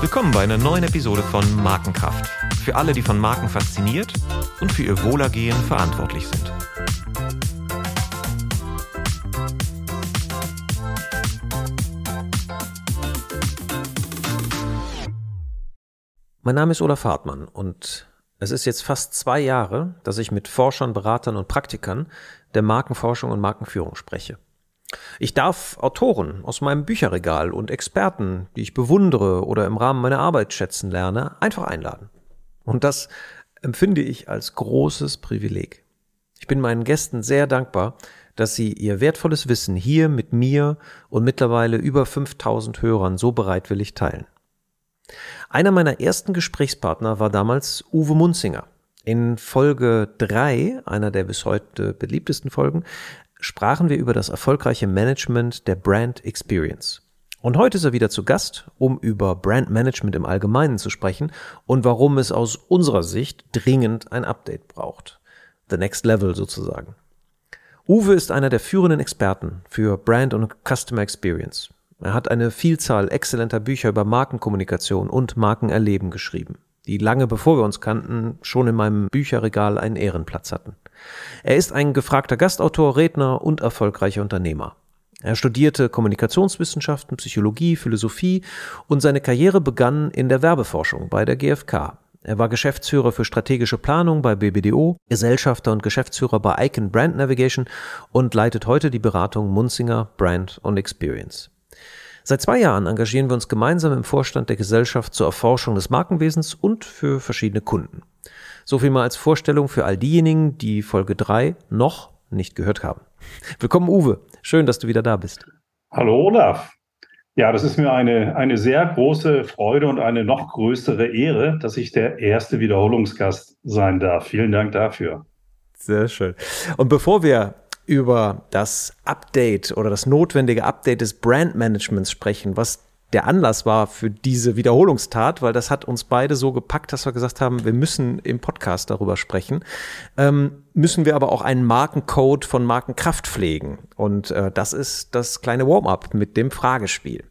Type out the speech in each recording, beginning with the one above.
Willkommen bei einer neuen Episode von Markenkraft. Für alle, die von Marken fasziniert und für ihr Wohlergehen verantwortlich sind. Mein Name ist Olaf Hartmann und es ist jetzt fast zwei Jahre, dass ich mit Forschern, Beratern und Praktikern der Markenforschung und Markenführung spreche. Ich darf Autoren aus meinem Bücherregal und Experten, die ich bewundere oder im Rahmen meiner Arbeit schätzen lerne, einfach einladen. Und das empfinde ich als großes Privileg. Ich bin meinen Gästen sehr dankbar, dass sie ihr wertvolles Wissen hier mit mir und mittlerweile über 5000 Hörern so bereitwillig teilen. Einer meiner ersten Gesprächspartner war damals Uwe Munzinger. In Folge drei, einer der bis heute beliebtesten Folgen, sprachen wir über das erfolgreiche Management der Brand Experience. Und heute ist er wieder zu Gast, um über Brand Management im Allgemeinen zu sprechen und warum es aus unserer Sicht dringend ein Update braucht. The Next Level sozusagen. Uwe ist einer der führenden Experten für Brand und Customer Experience. Er hat eine Vielzahl exzellenter Bücher über Markenkommunikation und Markenerleben geschrieben, die lange bevor wir uns kannten schon in meinem Bücherregal einen Ehrenplatz hatten. Er ist ein gefragter Gastautor, Redner und erfolgreicher Unternehmer. Er studierte Kommunikationswissenschaften, Psychologie, Philosophie und seine Karriere begann in der Werbeforschung bei der GfK. Er war Geschäftsführer für strategische Planung bei BBDO, Gesellschafter und Geschäftsführer bei Icon Brand Navigation und leitet heute die Beratung Munzinger Brand und Experience. Seit zwei Jahren engagieren wir uns gemeinsam im Vorstand der Gesellschaft zur Erforschung des Markenwesens und für verschiedene Kunden. So viel mal als Vorstellung für all diejenigen, die Folge 3 noch nicht gehört haben. Willkommen, Uwe. Schön, dass du wieder da bist. Hallo, Olaf. Ja, das ist mir eine, eine sehr große Freude und eine noch größere Ehre, dass ich der erste Wiederholungsgast sein darf. Vielen Dank dafür. Sehr schön. Und bevor wir über das Update oder das notwendige Update des Brandmanagements sprechen, was der Anlass war für diese Wiederholungstat, weil das hat uns beide so gepackt, dass wir gesagt haben, wir müssen im Podcast darüber sprechen. Ähm, müssen wir aber auch einen Markencode von Markenkraft pflegen. Und äh, das ist das kleine Warm-up mit dem Fragespiel.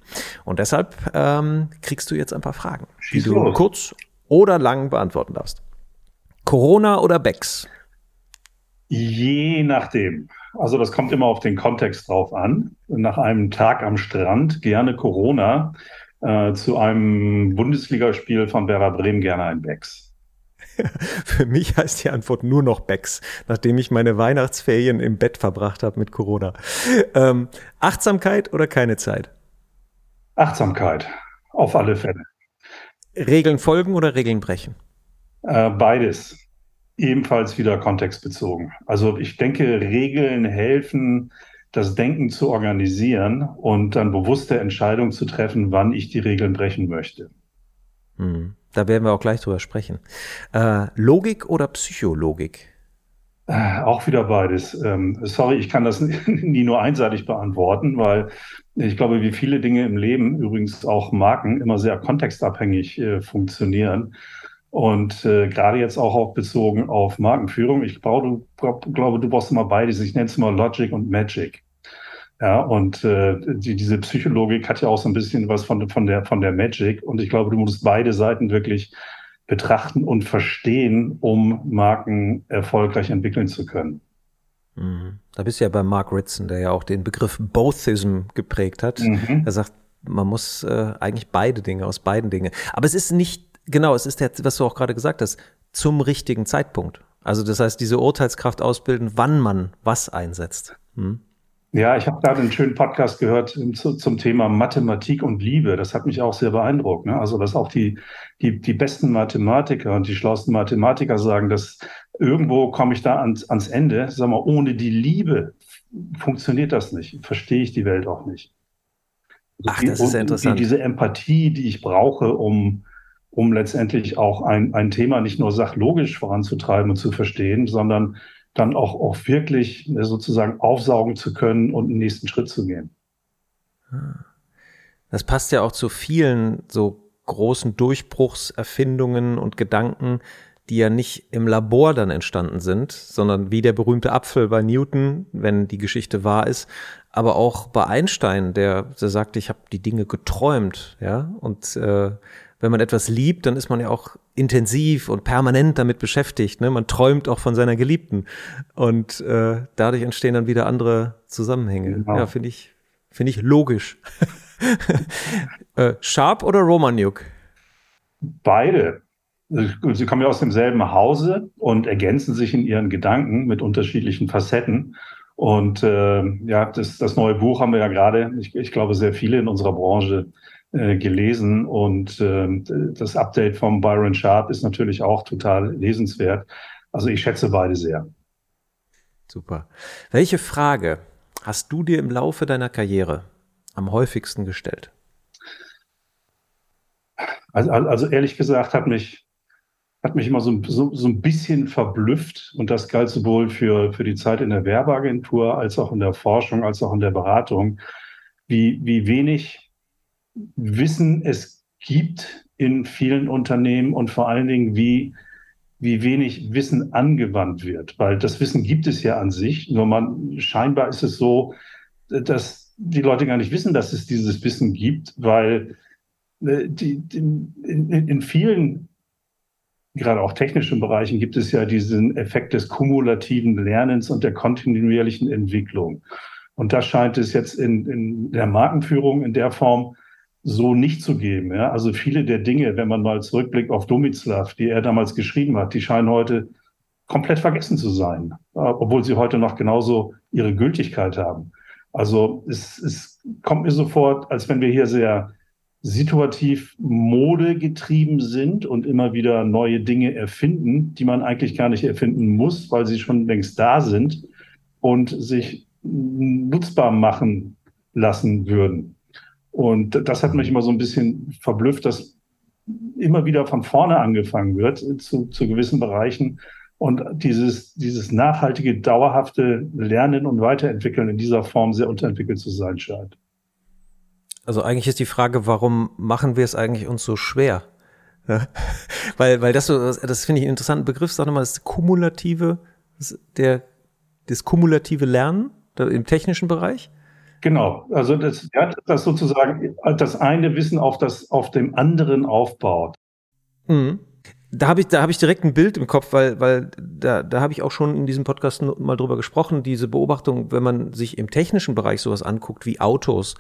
Und deshalb ähm, kriegst du jetzt ein paar Fragen, Schieß die du los. kurz oder lang beantworten darfst. Corona oder Becks? Je nachdem. Also das kommt immer auf den Kontext drauf an. Nach einem Tag am Strand gerne Corona, äh, zu einem Bundesligaspiel von Werder Bremen gerne ein Becks. Für mich heißt die Antwort nur noch Becks, nachdem ich meine Weihnachtsferien im Bett verbracht habe mit Corona. Ähm, Achtsamkeit oder keine Zeit? Achtsamkeit, auf alle Fälle. Regeln folgen oder Regeln brechen? Äh, beides ebenfalls wieder kontextbezogen. Also ich denke, Regeln helfen, das Denken zu organisieren und dann bewusste Entscheidungen zu treffen, wann ich die Regeln brechen möchte. Hm. Da werden wir auch gleich drüber sprechen. Äh, Logik oder Psychologik? Äh, auch wieder beides. Ähm, sorry, ich kann das nie nur einseitig beantworten, weil ich glaube, wie viele Dinge im Leben, übrigens auch Marken, immer sehr kontextabhängig äh, funktionieren. Und äh, gerade jetzt auch, auch bezogen auf Markenführung. Ich glaube, du, glaube, du brauchst immer beides. Ich nenne es mal Logic und Magic. Ja, und äh, die, diese Psychologik hat ja auch so ein bisschen was von, von, der, von der Magic. Und ich glaube, du musst beide Seiten wirklich betrachten und verstehen, um Marken erfolgreich entwickeln zu können. Mhm. Da bist du ja bei Mark Ritson, der ja auch den Begriff Bothism geprägt hat. Mhm. Er sagt, man muss äh, eigentlich beide Dinge aus beiden Dingen. Aber es ist nicht Genau, es ist der, was du auch gerade gesagt hast, zum richtigen Zeitpunkt. Also das heißt, diese Urteilskraft ausbilden, wann man was einsetzt. Hm? Ja, ich habe gerade einen schönen Podcast gehört zu, zum Thema Mathematik und Liebe. Das hat mich auch sehr beeindruckt. Ne? Also, dass auch die, die, die besten Mathematiker und die schlauesten Mathematiker sagen, dass irgendwo komme ich da ans, ans Ende. Sag mal, ohne die Liebe funktioniert das nicht. Verstehe ich die Welt auch nicht. Ach, das ist ja interessant. Die, diese Empathie, die ich brauche, um um letztendlich auch ein, ein Thema nicht nur sachlogisch voranzutreiben und zu verstehen, sondern dann auch, auch wirklich äh, sozusagen aufsaugen zu können und einen nächsten Schritt zu gehen. Das passt ja auch zu vielen so großen Durchbruchserfindungen und Gedanken, die ja nicht im Labor dann entstanden sind, sondern wie der berühmte Apfel bei Newton, wenn die Geschichte wahr ist, aber auch bei Einstein, der, der sagte, ich habe die Dinge geträumt, ja, und äh, wenn man etwas liebt, dann ist man ja auch intensiv und permanent damit beschäftigt. Ne? Man träumt auch von seiner Geliebten. Und äh, dadurch entstehen dann wieder andere Zusammenhänge. Genau. Ja, finde ich, finde ich logisch. äh, Sharp oder Romaniuk? Beide. Sie kommen ja aus demselben Hause und ergänzen sich in ihren Gedanken mit unterschiedlichen Facetten. Und äh, ja, das, das neue Buch haben wir ja gerade, ich, ich glaube, sehr viele in unserer Branche äh, gelesen. Und äh, das Update vom Byron Sharp ist natürlich auch total lesenswert. Also ich schätze beide sehr. Super. Welche Frage hast du dir im Laufe deiner Karriere am häufigsten gestellt? Also, also ehrlich gesagt hat mich, hat mich immer so, so, so ein bisschen verblüfft und das galt sowohl für, für die Zeit in der Werbeagentur als auch in der Forschung, als auch in der Beratung, wie, wie wenig Wissen es gibt in vielen Unternehmen und vor allen Dingen, wie, wie wenig Wissen angewandt wird. Weil das Wissen gibt es ja an sich, nur man, scheinbar ist es so, dass die Leute gar nicht wissen, dass es dieses Wissen gibt, weil äh, die, die, in, in vielen gerade auch technischen Bereichen gibt es ja diesen Effekt des kumulativen Lernens und der kontinuierlichen Entwicklung. Und das scheint es jetzt in, in der Markenführung in der Form so nicht zu geben. Ja? Also viele der Dinge, wenn man mal zurückblickt auf Domislav, die er damals geschrieben hat, die scheinen heute komplett vergessen zu sein, obwohl sie heute noch genauso ihre Gültigkeit haben. Also es, es kommt mir so vor, als wenn wir hier sehr situativ modegetrieben sind und immer wieder neue Dinge erfinden, die man eigentlich gar nicht erfinden muss, weil sie schon längst da sind und sich nutzbar machen lassen würden. Und das hat mich immer so ein bisschen verblüfft, dass immer wieder von vorne angefangen wird zu, zu gewissen Bereichen und dieses, dieses nachhaltige, dauerhafte Lernen und Weiterentwickeln in dieser Form sehr unterentwickelt zu sein scheint. Also eigentlich ist die Frage, warum machen wir es eigentlich uns so schwer? Weil, weil das so, das finde ich einen interessanten Begriff, sag nochmal, das kumulative, das, der, das kumulative Lernen im technischen Bereich. Genau, also das, ja, das sozusagen das eine Wissen auf das auf dem anderen aufbaut. Mhm. Da habe ich, da habe ich direkt ein Bild im Kopf, weil, weil da, da habe ich auch schon in diesem Podcast mal drüber gesprochen, diese Beobachtung, wenn man sich im technischen Bereich sowas anguckt wie Autos,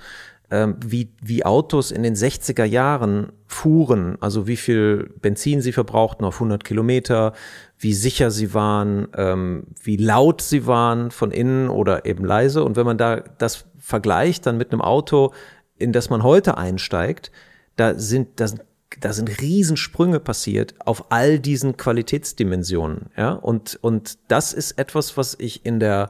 wie, wie Autos in den 60er Jahren fuhren, also wie viel Benzin sie verbrauchten auf 100 Kilometer, wie sicher sie waren, ähm, wie laut sie waren von innen oder eben leise. Und wenn man da das vergleicht dann mit einem Auto, in das man heute einsteigt, da sind, da sind da sind Riesensprünge passiert auf all diesen Qualitätsdimensionen, ja. Und, und das ist etwas, was ich in der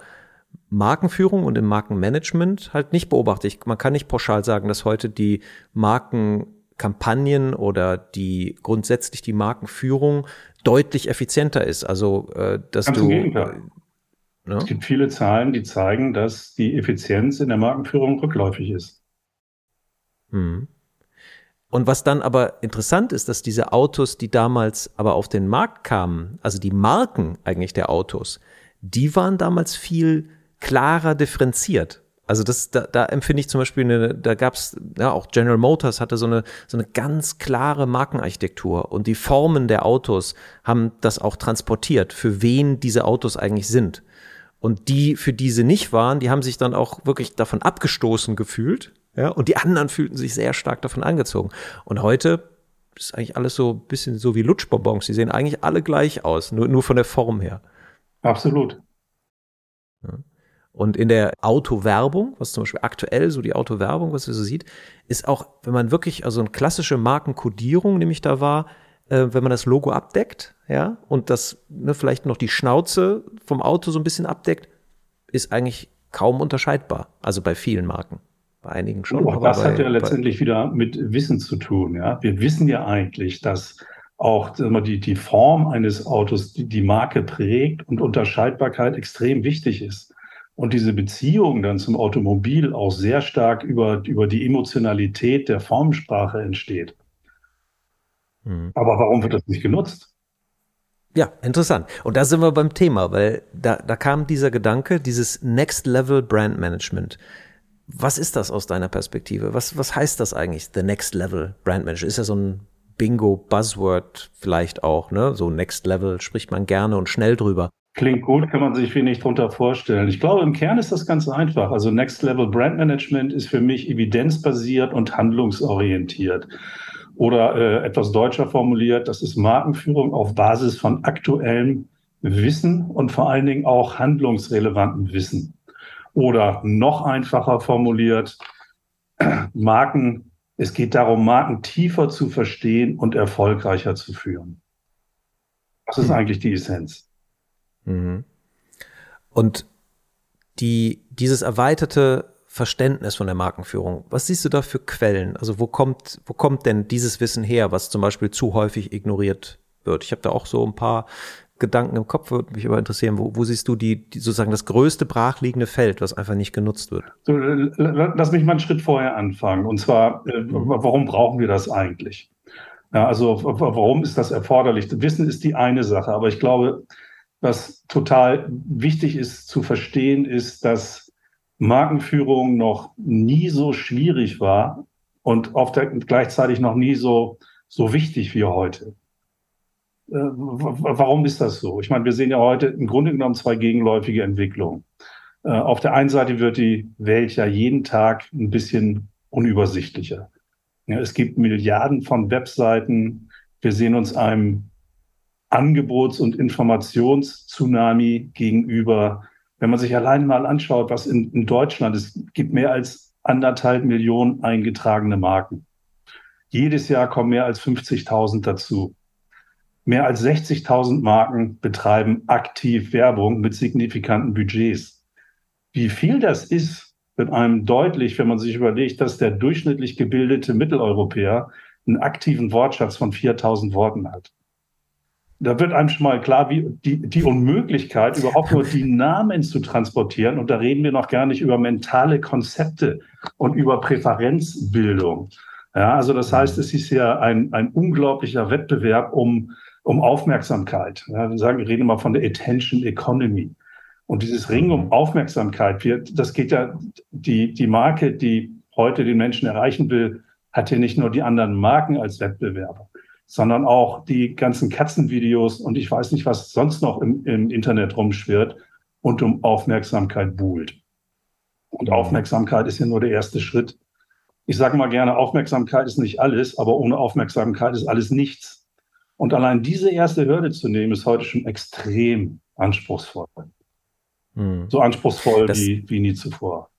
Markenführung und im Markenmanagement halt nicht beobachte. Ich, man kann nicht pauschal sagen, dass heute die Markenkampagnen oder die grundsätzlich die Markenführung deutlich effizienter ist. Also, äh, dass Ganz du. Ne? Es gibt viele Zahlen, die zeigen, dass die Effizienz in der Markenführung rückläufig ist. Hm. Und was dann aber interessant ist, dass diese Autos, die damals aber auf den Markt kamen, also die Marken eigentlich der Autos, die waren damals viel klarer differenziert. Also das, da, da empfinde ich zum Beispiel, eine, da gab's ja auch General Motors hatte so eine, so eine ganz klare Markenarchitektur und die Formen der Autos haben das auch transportiert, für wen diese Autos eigentlich sind. Und die, für die sie nicht waren, die haben sich dann auch wirklich davon abgestoßen gefühlt, ja, und die anderen fühlten sich sehr stark davon angezogen. Und heute ist eigentlich alles so ein bisschen so wie Lutschbonbons. Die sehen eigentlich alle gleich aus, nur, nur von der Form her. Absolut. Ja. Und in der Autowerbung, was zum Beispiel aktuell so die Autowerbung, was ihr so sieht, ist auch, wenn man wirklich, also eine klassische Markenkodierung nämlich da war, äh, wenn man das Logo abdeckt, ja, und das ne, vielleicht noch die Schnauze vom Auto so ein bisschen abdeckt, ist eigentlich kaum unterscheidbar. Also bei vielen Marken. Bei einigen schon. Und auch das bei, hat ja letztendlich wieder mit Wissen zu tun, ja. Wir wissen ja eigentlich, dass auch die, die Form eines Autos die, die Marke prägt und Unterscheidbarkeit extrem wichtig ist und diese Beziehung dann zum Automobil auch sehr stark über, über die Emotionalität der Formensprache entsteht. Mhm. Aber warum wird das nicht genutzt? Ja, interessant. Und da sind wir beim Thema, weil da, da kam dieser Gedanke, dieses Next Level Brand Management. Was ist das aus deiner Perspektive? Was, was heißt das eigentlich, the Next Level Brand Management? Ist ja so ein Bingo-Buzzword vielleicht auch, ne? So Next Level spricht man gerne und schnell drüber. Klingt gut, kann man sich wenig drunter vorstellen. Ich glaube, im Kern ist das ganz einfach. Also Next Level Brand Management ist für mich evidenzbasiert und handlungsorientiert. Oder äh, etwas deutscher formuliert, das ist Markenführung auf Basis von aktuellem Wissen und vor allen Dingen auch handlungsrelevantem Wissen. Oder noch einfacher formuliert, Marken, es geht darum, Marken tiefer zu verstehen und erfolgreicher zu führen. Das ist hm. eigentlich die Essenz. Mhm. Und die, dieses erweiterte Verständnis von der Markenführung, was siehst du da für Quellen? Also wo kommt, wo kommt denn dieses Wissen her, was zum Beispiel zu häufig ignoriert wird? Ich habe da auch so ein paar Gedanken im Kopf, würde mich aber interessieren, wo, wo siehst du die, die, sozusagen das größte brachliegende Feld, was einfach nicht genutzt wird? So, lass mich mal einen Schritt vorher anfangen. Und zwar, äh, mhm. warum brauchen wir das eigentlich? Ja, also warum ist das erforderlich? Wissen ist die eine Sache, aber ich glaube, was total wichtig ist zu verstehen, ist, dass Markenführung noch nie so schwierig war und der, gleichzeitig noch nie so, so wichtig wie heute. Äh, warum ist das so? Ich meine, wir sehen ja heute im Grunde genommen zwei gegenläufige Entwicklungen. Äh, auf der einen Seite wird die Welt ja jeden Tag ein bisschen unübersichtlicher. Ja, es gibt Milliarden von Webseiten. Wir sehen uns einem Angebots- und Informationstsunami gegenüber. Wenn man sich allein mal anschaut, was in, in Deutschland, es gibt mehr als anderthalb Millionen eingetragene Marken. Jedes Jahr kommen mehr als 50.000 dazu. Mehr als 60.000 Marken betreiben aktiv Werbung mit signifikanten Budgets. Wie viel das ist, wird einem deutlich, wenn man sich überlegt, dass der durchschnittlich gebildete Mitteleuropäer einen aktiven Wortschatz von 4.000 Worten hat da wird einem schon mal klar, wie die, die Unmöglichkeit, überhaupt nur die Namen zu transportieren. Und da reden wir noch gar nicht über mentale Konzepte und über Präferenzbildung. Ja, also das heißt, es ist ja ein, ein unglaublicher Wettbewerb um, um Aufmerksamkeit. Ja, wir sagen, wir reden immer von der Attention Economy. Und dieses Ringen um Aufmerksamkeit, wir, das geht ja, die, die Marke, die heute den Menschen erreichen will, hat ja nicht nur die anderen Marken als Wettbewerber sondern auch die ganzen Katzenvideos und ich weiß nicht, was sonst noch im, im Internet rumschwirrt und um Aufmerksamkeit buhlt. Und mhm. Aufmerksamkeit ist ja nur der erste Schritt. Ich sage mal gerne, Aufmerksamkeit ist nicht alles, aber ohne Aufmerksamkeit ist alles nichts. Und allein diese erste Hürde zu nehmen, ist heute schon extrem anspruchsvoll. Mhm. So anspruchsvoll wie, wie nie zuvor.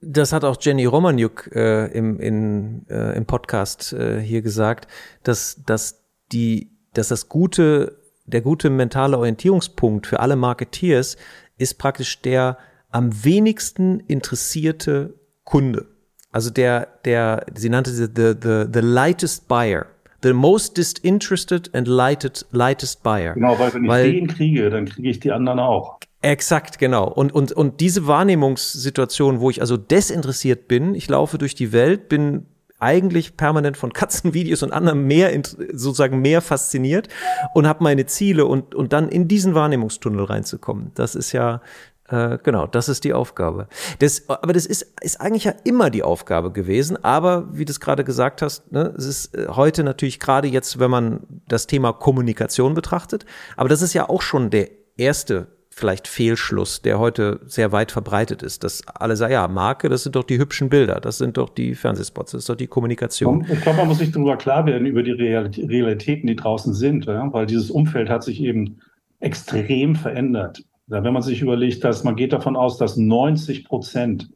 Das hat auch Jenny Romaniuk äh, im, in, äh, im Podcast äh, hier gesagt, dass, dass die, dass das gute, der gute mentale Orientierungspunkt für alle Marketeers ist praktisch der am wenigsten interessierte Kunde. Also der, der, sie nannte sie the, the, the lightest buyer. The most disinterested and lighted, lightest buyer. Genau, weil wenn ich weil, den kriege, dann kriege ich die anderen auch. Exakt, genau. Und, und, und diese Wahrnehmungssituation, wo ich also desinteressiert bin, ich laufe durch die Welt, bin eigentlich permanent von Katzenvideos und anderem mehr sozusagen mehr fasziniert und habe meine Ziele und und dann in diesen Wahrnehmungstunnel reinzukommen. Das ist ja äh, genau, das ist die Aufgabe. Das, aber das ist, ist eigentlich ja immer die Aufgabe gewesen. Aber wie du es gerade gesagt hast, ne, es ist äh, heute natürlich gerade jetzt, wenn man das Thema Kommunikation betrachtet. Aber das ist ja auch schon der erste vielleicht Fehlschluss, der heute sehr weit verbreitet ist, dass alle sagen, ja, Marke, das sind doch die hübschen Bilder, das sind doch die Fernsehspots, das ist doch die Kommunikation. Ich glaube, man muss sich darüber klar werden, über die Realitäten, die draußen sind, ja? weil dieses Umfeld hat sich eben extrem verändert. Ja, wenn man sich überlegt, dass man geht davon aus, dass 90 Prozent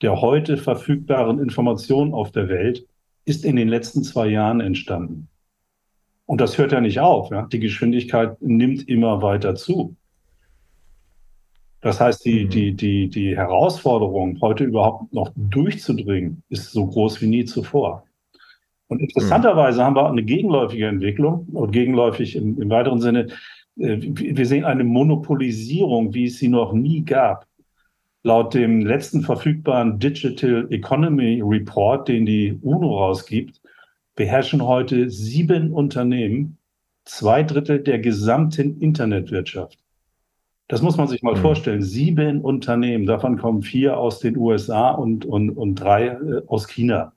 der heute verfügbaren Informationen auf der Welt ist in den letzten zwei Jahren entstanden. Und das hört ja nicht auf. Ja? Die Geschwindigkeit nimmt immer weiter zu. Das heißt, die, mhm. die, die, die Herausforderung, heute überhaupt noch durchzudringen, ist so groß wie nie zuvor. Und interessanterweise mhm. haben wir eine gegenläufige Entwicklung und gegenläufig im, im weiteren Sinne, äh, wir sehen eine Monopolisierung, wie es sie noch nie gab. Laut dem letzten verfügbaren Digital Economy Report, den die UNO rausgibt, beherrschen heute sieben Unternehmen zwei Drittel der gesamten Internetwirtschaft. Das muss man sich mal mhm. vorstellen. Sieben Unternehmen, davon kommen vier aus den USA und, und, und drei äh, aus China.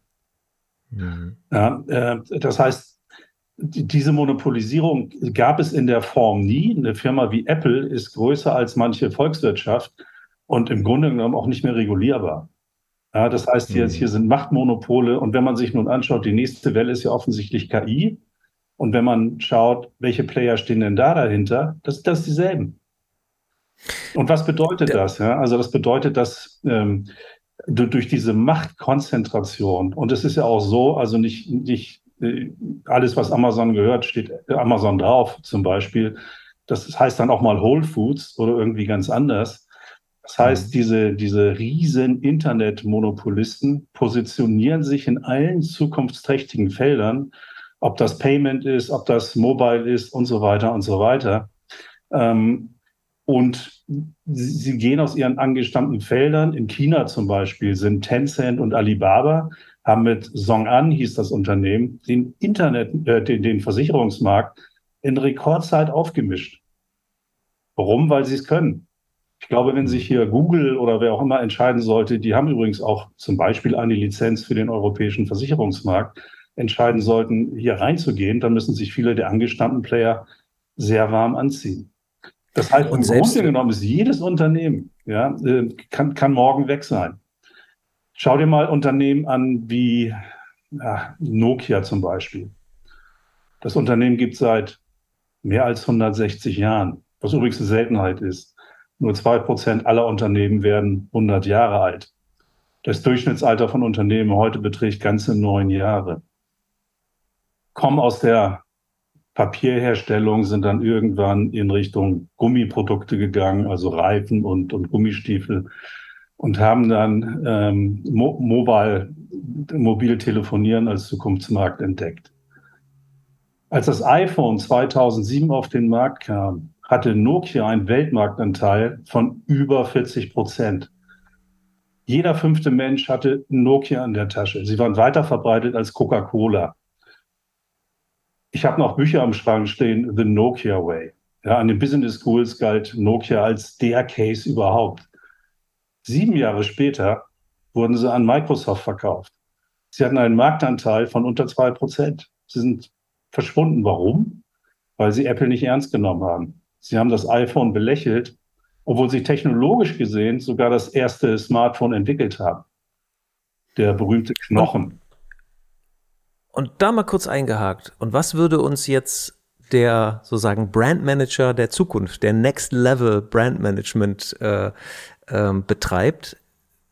Mhm. Ja, äh, das heißt, diese Monopolisierung gab es in der Form nie. Eine Firma wie Apple ist größer als manche Volkswirtschaft und im Grunde genommen auch nicht mehr regulierbar. Ja, das heißt, hier, mhm. hier sind Machtmonopole und wenn man sich nun anschaut, die nächste Welle ist ja offensichtlich KI. Und wenn man schaut, welche Player stehen denn da dahinter, das, das ist dieselben. Und was bedeutet das? Ja? Also das bedeutet, dass ähm, durch diese Machtkonzentration, und es ist ja auch so, also nicht, nicht äh, alles, was Amazon gehört, steht Amazon drauf zum Beispiel. Das heißt dann auch mal Whole Foods oder irgendwie ganz anders. Das heißt, mhm. diese, diese riesen Internetmonopolisten positionieren sich in allen zukunftsträchtigen Feldern, ob das Payment ist, ob das Mobile ist und so weiter und so weiter. Ähm, und sie gehen aus ihren angestammten Feldern. In China zum Beispiel sind Tencent und Alibaba, haben mit Song'an, hieß das Unternehmen, den Internet, äh, den, den Versicherungsmarkt in Rekordzeit aufgemischt. Warum? Weil sie es können. Ich glaube, wenn sich hier Google oder wer auch immer entscheiden sollte, die haben übrigens auch zum Beispiel eine Lizenz für den europäischen Versicherungsmarkt, entscheiden sollten, hier reinzugehen, dann müssen sich viele der angestammten Player sehr warm anziehen. Das heißt, und im Grunde genommen ist jedes Unternehmen, ja, äh, kann, kann morgen weg sein. Schau dir mal Unternehmen an wie ja, Nokia zum Beispiel. Das Unternehmen gibt seit mehr als 160 Jahren, was übrigens eine Seltenheit ist. Nur zwei Prozent aller Unternehmen werden 100 Jahre alt. Das Durchschnittsalter von Unternehmen heute beträgt ganze neun Jahre. Kommen aus der Papierherstellung sind dann irgendwann in Richtung Gummiprodukte gegangen, also Reifen und, und Gummistiefel und haben dann ähm, Mo Mobile, Mobiltelefonieren als Zukunftsmarkt entdeckt. Als das iPhone 2007 auf den Markt kam, hatte Nokia einen Weltmarktanteil von über 40 Prozent. Jeder fünfte Mensch hatte Nokia in der Tasche. Sie waren weiter verbreitet als Coca-Cola. Ich habe noch Bücher am Schrank stehen, The Nokia Way. Ja, an den Business Schools galt Nokia als der Case überhaupt. Sieben Jahre später wurden sie an Microsoft verkauft. Sie hatten einen Marktanteil von unter zwei Prozent. Sie sind verschwunden. Warum? Weil sie Apple nicht ernst genommen haben. Sie haben das iPhone belächelt, obwohl sie technologisch gesehen sogar das erste Smartphone entwickelt haben. Der berühmte Knochen. Und da mal kurz eingehakt. Und was würde uns jetzt der sozusagen Brand Manager der Zukunft, der Next Level Brand Management äh, äh, betreibt,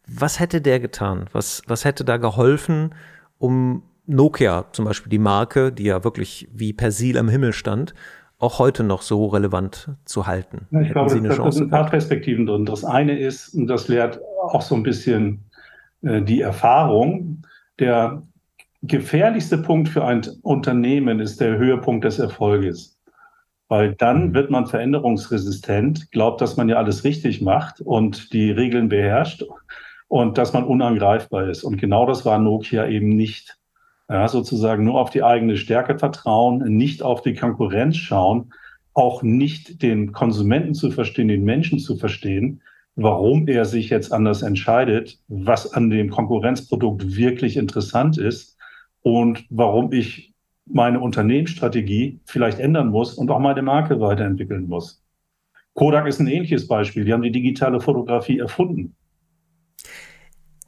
was hätte der getan? Was, was hätte da geholfen, um Nokia zum Beispiel, die Marke, die ja wirklich wie Persil am Himmel stand, auch heute noch so relevant zu halten? Ja, ich Hätten glaube, da, sind ein paar Perspektiven drin. Das eine ist, und das lehrt auch so ein bisschen äh, die Erfahrung, der gefährlichste Punkt für ein Unternehmen ist der Höhepunkt des Erfolges. Weil dann mhm. wird man veränderungsresistent, glaubt, dass man ja alles richtig macht und die Regeln beherrscht und dass man unangreifbar ist. Und genau das war Nokia eben nicht. Ja, sozusagen nur auf die eigene Stärke vertrauen, nicht auf die Konkurrenz schauen, auch nicht den Konsumenten zu verstehen, den Menschen zu verstehen, warum er sich jetzt anders entscheidet, was an dem Konkurrenzprodukt wirklich interessant ist und warum ich meine Unternehmensstrategie vielleicht ändern muss und auch meine Marke weiterentwickeln muss. Kodak ist ein ähnliches Beispiel. Die haben die digitale Fotografie erfunden.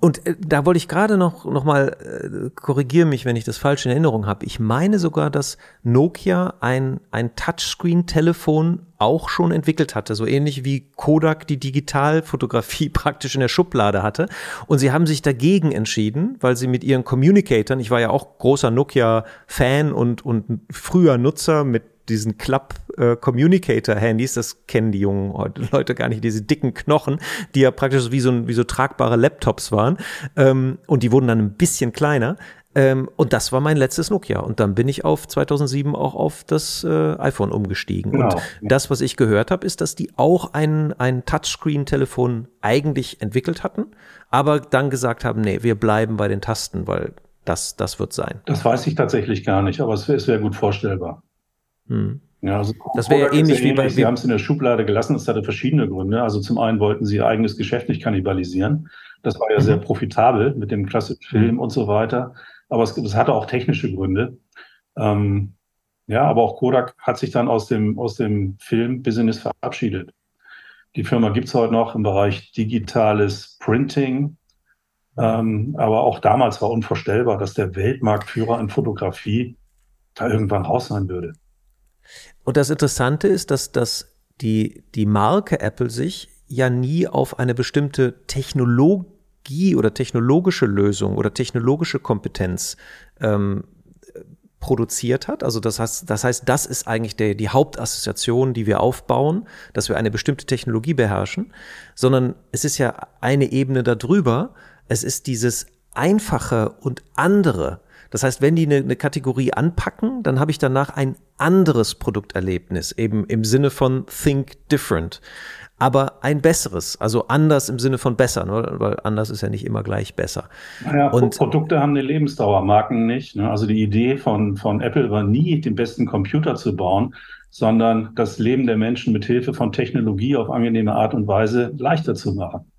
Und äh, da wollte ich gerade noch, noch mal äh, korrigiere mich, wenn ich das falsch in Erinnerung habe. Ich meine sogar, dass Nokia ein, ein Touchscreen-Telefon auch schon entwickelt hatte, so ähnlich wie Kodak die Digitalfotografie praktisch in der Schublade hatte. Und sie haben sich dagegen entschieden, weil sie mit ihren Communicatoren, ich war ja auch großer Nokia-Fan und, und früher Nutzer mit diesen Club äh, Communicator Handys, das kennen die jungen Leute gar nicht, diese dicken Knochen, die ja praktisch wie so, wie so tragbare Laptops waren. Ähm, und die wurden dann ein bisschen kleiner. Ähm, und das war mein letztes Nokia. Und dann bin ich auf 2007 auch auf das äh, iPhone umgestiegen. Genau. Und das, was ich gehört habe, ist, dass die auch ein, ein Touchscreen-Telefon eigentlich entwickelt hatten, aber dann gesagt haben, nee, wir bleiben bei den Tasten, weil das, das wird sein. Das weiß ich tatsächlich gar nicht, aber es wäre wär gut vorstellbar. Hm. Ja, also das wäre ja ähnlich wie bei. Sie haben es in der Schublade gelassen, es hatte verschiedene Gründe. Also zum einen wollten sie ihr eigenes Geschäft nicht kannibalisieren. Das war ja mhm. sehr profitabel mit dem klassischen Film mhm. und so weiter. Aber es, es hatte auch technische Gründe. Ähm, ja, aber auch Kodak hat sich dann aus dem, aus dem Film-Business verabschiedet. Die Firma gibt es heute noch im Bereich digitales Printing. Ähm, aber auch damals war unvorstellbar, dass der Weltmarktführer in Fotografie da irgendwann raus sein würde. Und das Interessante ist, dass, dass die, die Marke Apple sich ja nie auf eine bestimmte Technologie oder technologische Lösung oder technologische Kompetenz ähm, produziert hat. Also das heißt, das heißt, das ist eigentlich der, die Hauptassoziation, die wir aufbauen, dass wir eine bestimmte Technologie beherrschen, sondern es ist ja eine Ebene darüber. Es ist dieses einfache und andere. Das heißt, wenn die eine, eine Kategorie anpacken, dann habe ich danach ein anderes Produkterlebnis, eben im Sinne von Think Different aber ein besseres, also anders im Sinne von besser, ne? weil anders ist ja nicht immer gleich besser. Naja, und Produkte haben eine Lebensdauer, Marken nicht. Ne? Also die Idee von, von Apple war nie, den besten Computer zu bauen, sondern das Leben der Menschen mit Hilfe von Technologie auf angenehme Art und Weise leichter zu machen.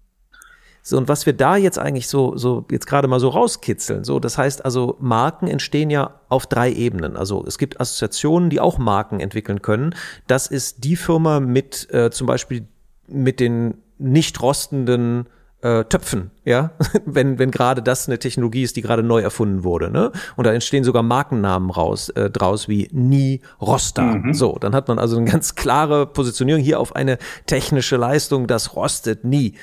So, und was wir da jetzt eigentlich so, so jetzt gerade mal so rauskitzeln, so, das heißt also, Marken entstehen ja auf drei Ebenen. Also es gibt Assoziationen, die auch Marken entwickeln können. Das ist die Firma mit äh, zum Beispiel mit den nicht rostenden äh, Töpfen, ja, wenn, wenn gerade das eine Technologie ist, die gerade neu erfunden wurde, ne? Und da entstehen sogar Markennamen raus, äh, draus wie Nie Roster. Mhm. So, dann hat man also eine ganz klare Positionierung hier auf eine technische Leistung, das rostet nie.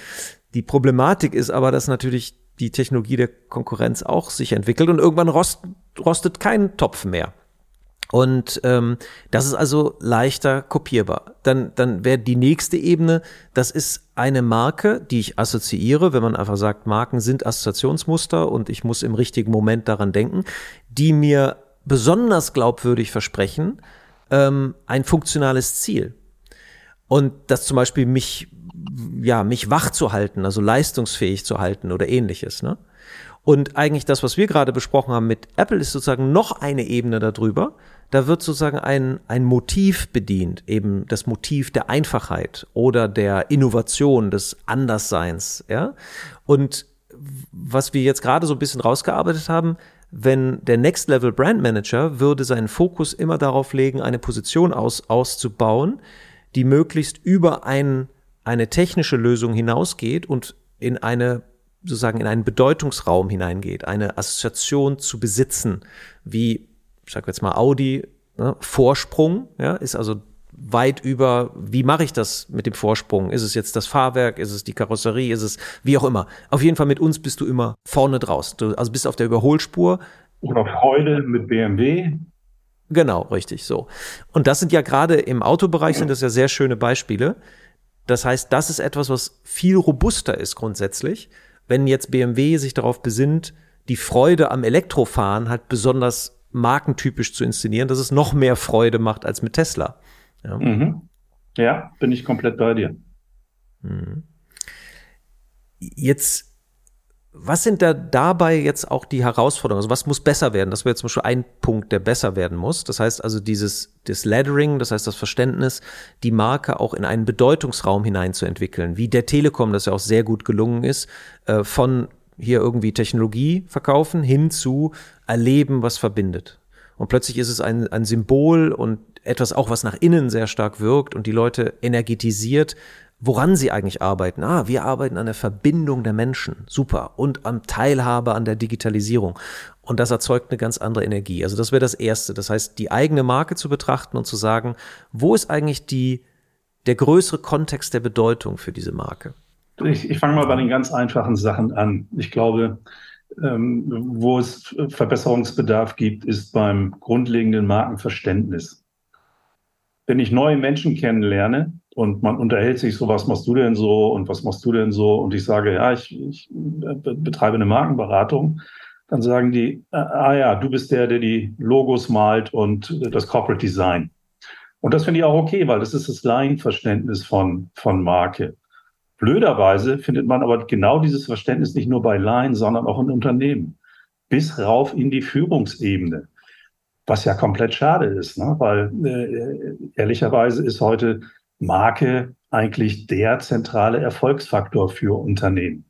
Die Problematik ist aber, dass natürlich die Technologie der Konkurrenz auch sich entwickelt und irgendwann rost, rostet kein Topf mehr. Und ähm, das ist also leichter kopierbar. Dann, dann wäre die nächste Ebene, das ist eine Marke, die ich assoziiere, wenn man einfach sagt, Marken sind Assoziationsmuster und ich muss im richtigen Moment daran denken, die mir besonders glaubwürdig versprechen, ähm, ein funktionales Ziel. Und das zum Beispiel mich, ja, mich wach zu halten, also leistungsfähig zu halten oder ähnliches. Ne? Und eigentlich das, was wir gerade besprochen haben mit Apple, ist sozusagen noch eine Ebene darüber. Da wird sozusagen ein, ein Motiv bedient, eben das Motiv der Einfachheit oder der Innovation, des Andersseins, ja. Und was wir jetzt gerade so ein bisschen rausgearbeitet haben, wenn der Next Level Brand Manager würde seinen Fokus immer darauf legen, eine Position aus, auszubauen, die möglichst über ein, eine technische Lösung hinausgeht und in eine sozusagen in einen Bedeutungsraum hineingeht, eine Assoziation zu besitzen, wie, ich sag jetzt mal Audi, ne, Vorsprung, ja, ist also weit über, wie mache ich das mit dem Vorsprung? Ist es jetzt das Fahrwerk? Ist es die Karosserie? Ist es wie auch immer? Auf jeden Fall mit uns bist du immer vorne draus. Du, also bist auf der Überholspur. Oder Freude mit BMW. Genau, richtig, so. Und das sind ja gerade im Autobereich sind das ja sehr schöne Beispiele. Das heißt, das ist etwas, was viel robuster ist grundsätzlich wenn jetzt BMW sich darauf besinnt, die Freude am Elektrofahren halt besonders markentypisch zu inszenieren, dass es noch mehr Freude macht als mit Tesla. Ja, mhm. ja bin ich komplett bei dir. Mhm. Jetzt was sind da dabei jetzt auch die Herausforderungen? Also was muss besser werden? Das wäre zum Beispiel ein Punkt, der besser werden muss. Das heißt also dieses das Laddering, das heißt das Verständnis, die Marke auch in einen Bedeutungsraum hineinzuentwickeln, wie der Telekom das ja auch sehr gut gelungen ist, äh, von hier irgendwie Technologie verkaufen hin zu erleben, was verbindet. Und plötzlich ist es ein, ein Symbol und etwas auch, was nach innen sehr stark wirkt und die Leute energetisiert, woran sie eigentlich arbeiten. Ah, wir arbeiten an der Verbindung der Menschen. Super. Und am Teilhabe an der Digitalisierung. Und das erzeugt eine ganz andere Energie. Also das wäre das Erste. Das heißt, die eigene Marke zu betrachten und zu sagen, wo ist eigentlich die, der größere Kontext der Bedeutung für diese Marke? Ich, ich fange mal bei den ganz einfachen Sachen an. Ich glaube, ähm, wo es Verbesserungsbedarf gibt, ist beim grundlegenden Markenverständnis. Wenn ich neue Menschen kennenlerne, und man unterhält sich so, was machst du denn so und was machst du denn so? Und ich sage, ja, ich, ich betreibe eine Markenberatung. Dann sagen die, äh, ah ja, du bist der, der die Logos malt und das Corporate Design. Und das finde ich auch okay, weil das ist das Laienverständnis von, von Marke. Blöderweise findet man aber genau dieses Verständnis nicht nur bei Laien, sondern auch in Unternehmen. Bis rauf in die Führungsebene. was ja komplett schade ist, ne? weil äh, ehrlicherweise ist heute Marke eigentlich der zentrale Erfolgsfaktor für Unternehmen.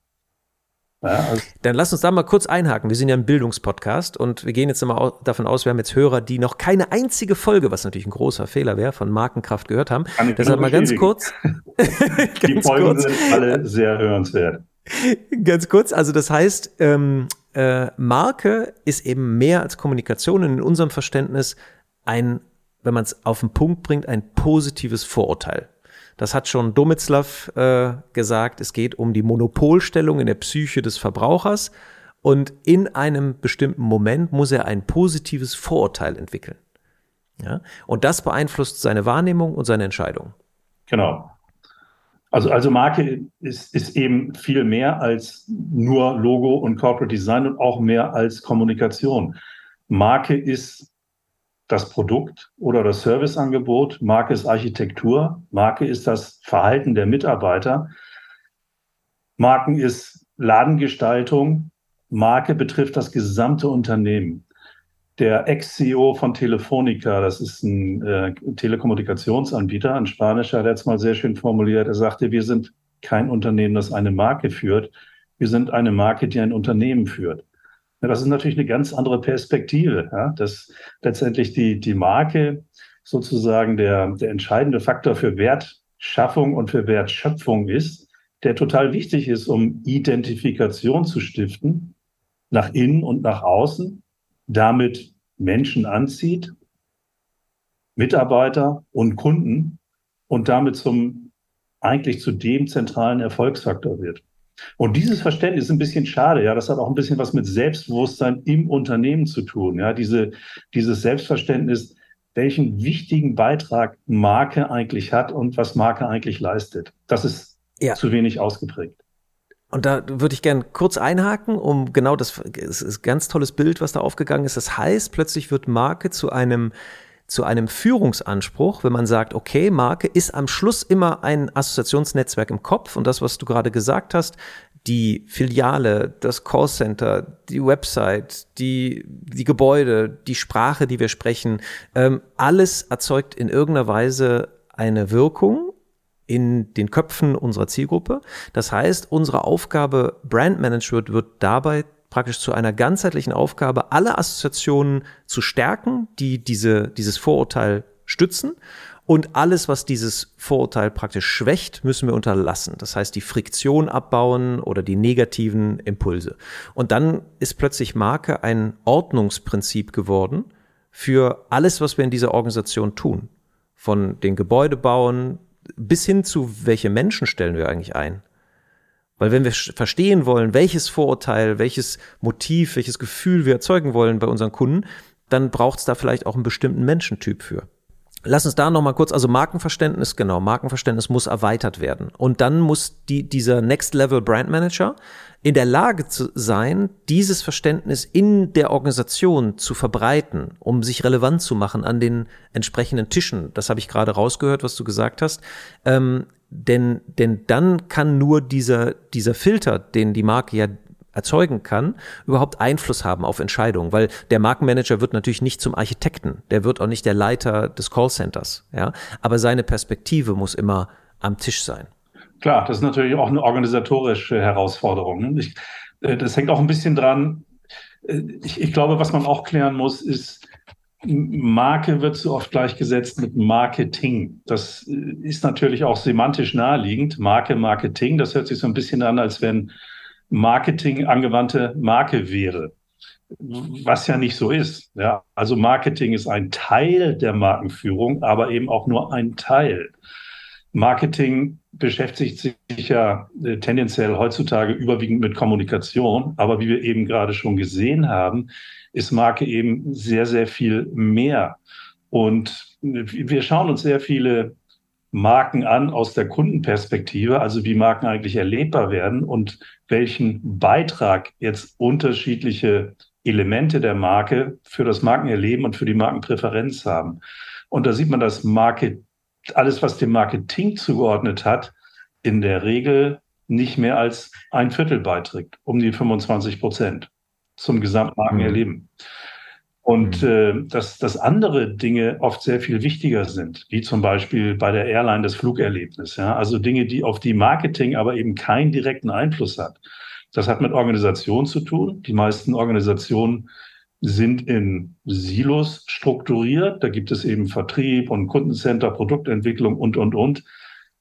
Ja, also Dann lass uns da mal kurz einhaken. Wir sind ja ein Bildungspodcast und wir gehen jetzt mal davon aus, wir haben jetzt Hörer, die noch keine einzige Folge, was natürlich ein großer Fehler wäre, von Markenkraft gehört haben. Deshalb mal ganz kurz. ganz die Folgen kurz. sind alle sehr hörenswert. Ganz kurz, also das heißt, ähm, äh, Marke ist eben mehr als Kommunikation und in unserem Verständnis ein, wenn man es auf den Punkt bringt, ein positives Vorurteil. Das hat schon Domitzlav äh, gesagt. Es geht um die Monopolstellung in der Psyche des Verbrauchers. Und in einem bestimmten Moment muss er ein positives Vorurteil entwickeln. Ja? Und das beeinflusst seine Wahrnehmung und seine Entscheidung. Genau. Also, also Marke ist, ist eben viel mehr als nur Logo und Corporate Design und auch mehr als Kommunikation. Marke ist das Produkt oder das Serviceangebot, Marke ist Architektur, Marke ist das Verhalten der Mitarbeiter, Marken ist Ladengestaltung, Marke betrifft das gesamte Unternehmen. Der Ex-CEO von Telefonica, das ist ein äh, Telekommunikationsanbieter, ein spanischer, hat es mal sehr schön formuliert. Er sagte, wir sind kein Unternehmen, das eine Marke führt. Wir sind eine Marke, die ein Unternehmen führt. Ja, das ist natürlich eine ganz andere Perspektive, ja, dass letztendlich die, die Marke sozusagen der, der entscheidende Faktor für Wertschaffung und für Wertschöpfung ist, der total wichtig ist, um Identifikation zu stiften, nach innen und nach außen, damit Menschen anzieht, Mitarbeiter und Kunden und damit zum eigentlich zu dem zentralen Erfolgsfaktor wird. Und dieses Verständnis ist ein bisschen schade, ja. Das hat auch ein bisschen was mit Selbstbewusstsein im Unternehmen zu tun, ja. Diese, dieses Selbstverständnis, welchen wichtigen Beitrag Marke eigentlich hat und was Marke eigentlich leistet. Das ist ja. zu wenig ausgeprägt. Und da würde ich gerne kurz einhaken, um genau das, es ist ein ganz tolles Bild, was da aufgegangen ist. Das heißt, plötzlich wird Marke zu einem zu einem Führungsanspruch, wenn man sagt, okay, Marke ist am Schluss immer ein Assoziationsnetzwerk im Kopf und das, was du gerade gesagt hast, die Filiale, das Callcenter, die Website, die, die Gebäude, die Sprache, die wir sprechen, ähm, alles erzeugt in irgendeiner Weise eine Wirkung in den Köpfen unserer Zielgruppe. Das heißt, unsere Aufgabe Brand Management wird dabei praktisch zu einer ganzheitlichen Aufgabe, alle Assoziationen zu stärken, die diese, dieses Vorurteil stützen. Und alles, was dieses Vorurteil praktisch schwächt, müssen wir unterlassen. Das heißt, die Friktion abbauen oder die negativen Impulse. Und dann ist plötzlich Marke ein Ordnungsprinzip geworden für alles, was wir in dieser Organisation tun. Von den Gebäudebauen bis hin zu, welche Menschen stellen wir eigentlich ein? Weil wenn wir verstehen wollen, welches Vorurteil, welches Motiv, welches Gefühl wir erzeugen wollen bei unseren Kunden, dann braucht es da vielleicht auch einen bestimmten Menschentyp für. Lass uns da nochmal kurz, also Markenverständnis, genau, Markenverständnis muss erweitert werden. Und dann muss die, dieser Next Level Brand Manager in der Lage zu sein, dieses Verständnis in der Organisation zu verbreiten, um sich relevant zu machen an den entsprechenden Tischen. Das habe ich gerade rausgehört, was du gesagt hast. Ähm, denn, denn dann kann nur dieser, dieser Filter, den die Marke ja erzeugen kann, überhaupt Einfluss haben auf Entscheidungen, weil der Markenmanager wird natürlich nicht zum Architekten, der wird auch nicht der Leiter des Callcenters, ja, aber seine Perspektive muss immer am Tisch sein. Klar, das ist natürlich auch eine organisatorische Herausforderung. Ich, äh, das hängt auch ein bisschen dran. Äh, ich, ich glaube, was man auch klären muss, ist, Marke wird so oft gleichgesetzt mit Marketing. Das äh, ist natürlich auch semantisch naheliegend. Marke, Marketing, das hört sich so ein bisschen an, als wenn Marketing angewandte Marke wäre. Was ja nicht so ist. Ja, also Marketing ist ein Teil der Markenführung, aber eben auch nur ein Teil. Marketing beschäftigt sich ja äh, tendenziell heutzutage überwiegend mit Kommunikation, aber wie wir eben gerade schon gesehen haben, ist Marke eben sehr, sehr viel mehr. Und wir schauen uns sehr viele Marken an aus der Kundenperspektive, also wie Marken eigentlich erlebbar werden und welchen Beitrag jetzt unterschiedliche Elemente der Marke für das Markenerleben und für die Markenpräferenz haben. Und da sieht man, dass Market, alles, was dem Marketing zugeordnet hat, in der Regel nicht mehr als ein Viertel beiträgt, um die 25 Prozent zum Gesamtmarkenerleben. Und mhm. äh, dass, dass andere Dinge oft sehr viel wichtiger sind, wie zum Beispiel bei der Airline das Flugerlebnis. Ja? Also Dinge, die auf die Marketing aber eben keinen direkten Einfluss hat. Das hat mit Organisation zu tun. Die meisten Organisationen sind in Silos strukturiert. Da gibt es eben Vertrieb und Kundencenter, Produktentwicklung und, und, und,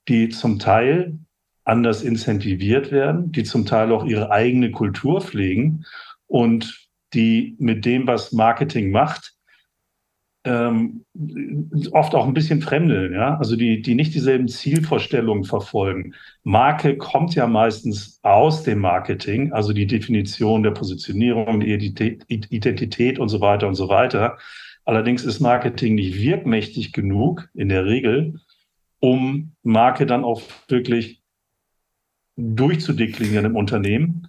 die zum Teil anders incentiviert werden, die zum Teil auch ihre eigene Kultur pflegen und die mit dem, was Marketing macht, ähm, oft auch ein bisschen fremdeln, ja, also die, die nicht dieselben Zielvorstellungen verfolgen. Marke kommt ja meistens aus dem Marketing, also die Definition der Positionierung, die Identität und so weiter und so weiter. Allerdings ist Marketing nicht wirkmächtig genug in der Regel, um Marke dann auch wirklich durchzudeklinieren im Unternehmen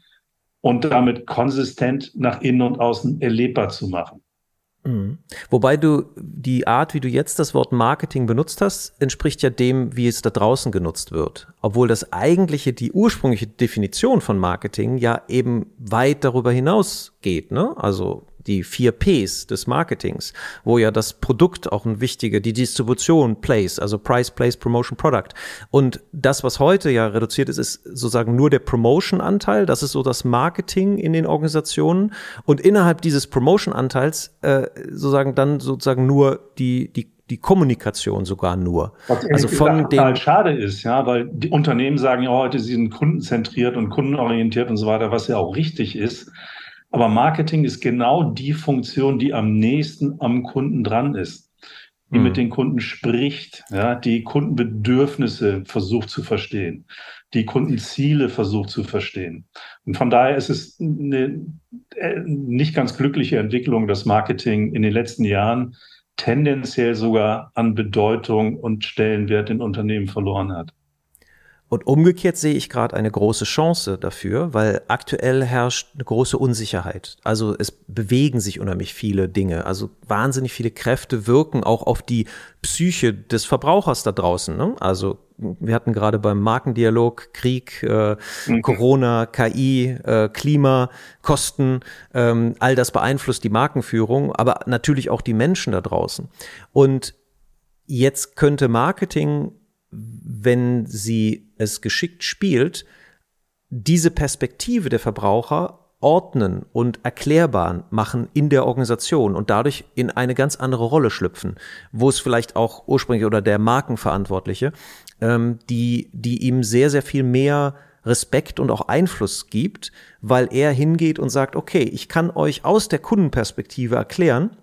und damit konsistent nach innen und außen erlebbar zu machen. Mhm. Wobei du die Art, wie du jetzt das Wort Marketing benutzt hast, entspricht ja dem, wie es da draußen genutzt wird. Obwohl das eigentliche, die ursprüngliche Definition von Marketing ja eben weit darüber hinaus geht. Ne? Also die vier Ps des Marketings, wo ja das Produkt auch ein wichtiger, die Distribution Place, also Price, Place, Promotion, Product. Und das, was heute ja reduziert ist, ist sozusagen nur der Promotion-Anteil. Das ist so das Marketing in den Organisationen. Und innerhalb dieses Promotion-Anteils äh, sozusagen dann sozusagen nur die, die die Kommunikation sogar nur. Was also von halt schade ist, ja, weil die Unternehmen sagen ja heute, sie sind kundenzentriert und kundenorientiert und so weiter, was ja auch richtig ist. Aber Marketing ist genau die Funktion, die am nächsten am Kunden dran ist, die mhm. mit den Kunden spricht, ja, die Kundenbedürfnisse versucht zu verstehen, die Kundenziele versucht zu verstehen. Und von daher ist es eine äh, nicht ganz glückliche Entwicklung, dass Marketing in den letzten Jahren tendenziell sogar an Bedeutung und Stellenwert in Unternehmen verloren hat. Und umgekehrt sehe ich gerade eine große Chance dafür, weil aktuell herrscht eine große Unsicherheit. Also es bewegen sich unheimlich viele Dinge. Also wahnsinnig viele Kräfte wirken auch auf die Psyche des Verbrauchers da draußen. Ne? Also wir hatten gerade beim Markendialog Krieg, äh, mhm. Corona, KI, äh, Klima, Kosten, ähm, all das beeinflusst die Markenführung, aber natürlich auch die Menschen da draußen. Und jetzt könnte Marketing wenn sie es geschickt spielt, diese Perspektive der Verbraucher ordnen und erklärbar machen in der Organisation und dadurch in eine ganz andere Rolle schlüpfen, wo es vielleicht auch ursprünglich oder der Markenverantwortliche, ähm, die, die ihm sehr, sehr viel mehr Respekt und auch Einfluss gibt, weil er hingeht und sagt, okay, ich kann euch aus der Kundenperspektive erklären,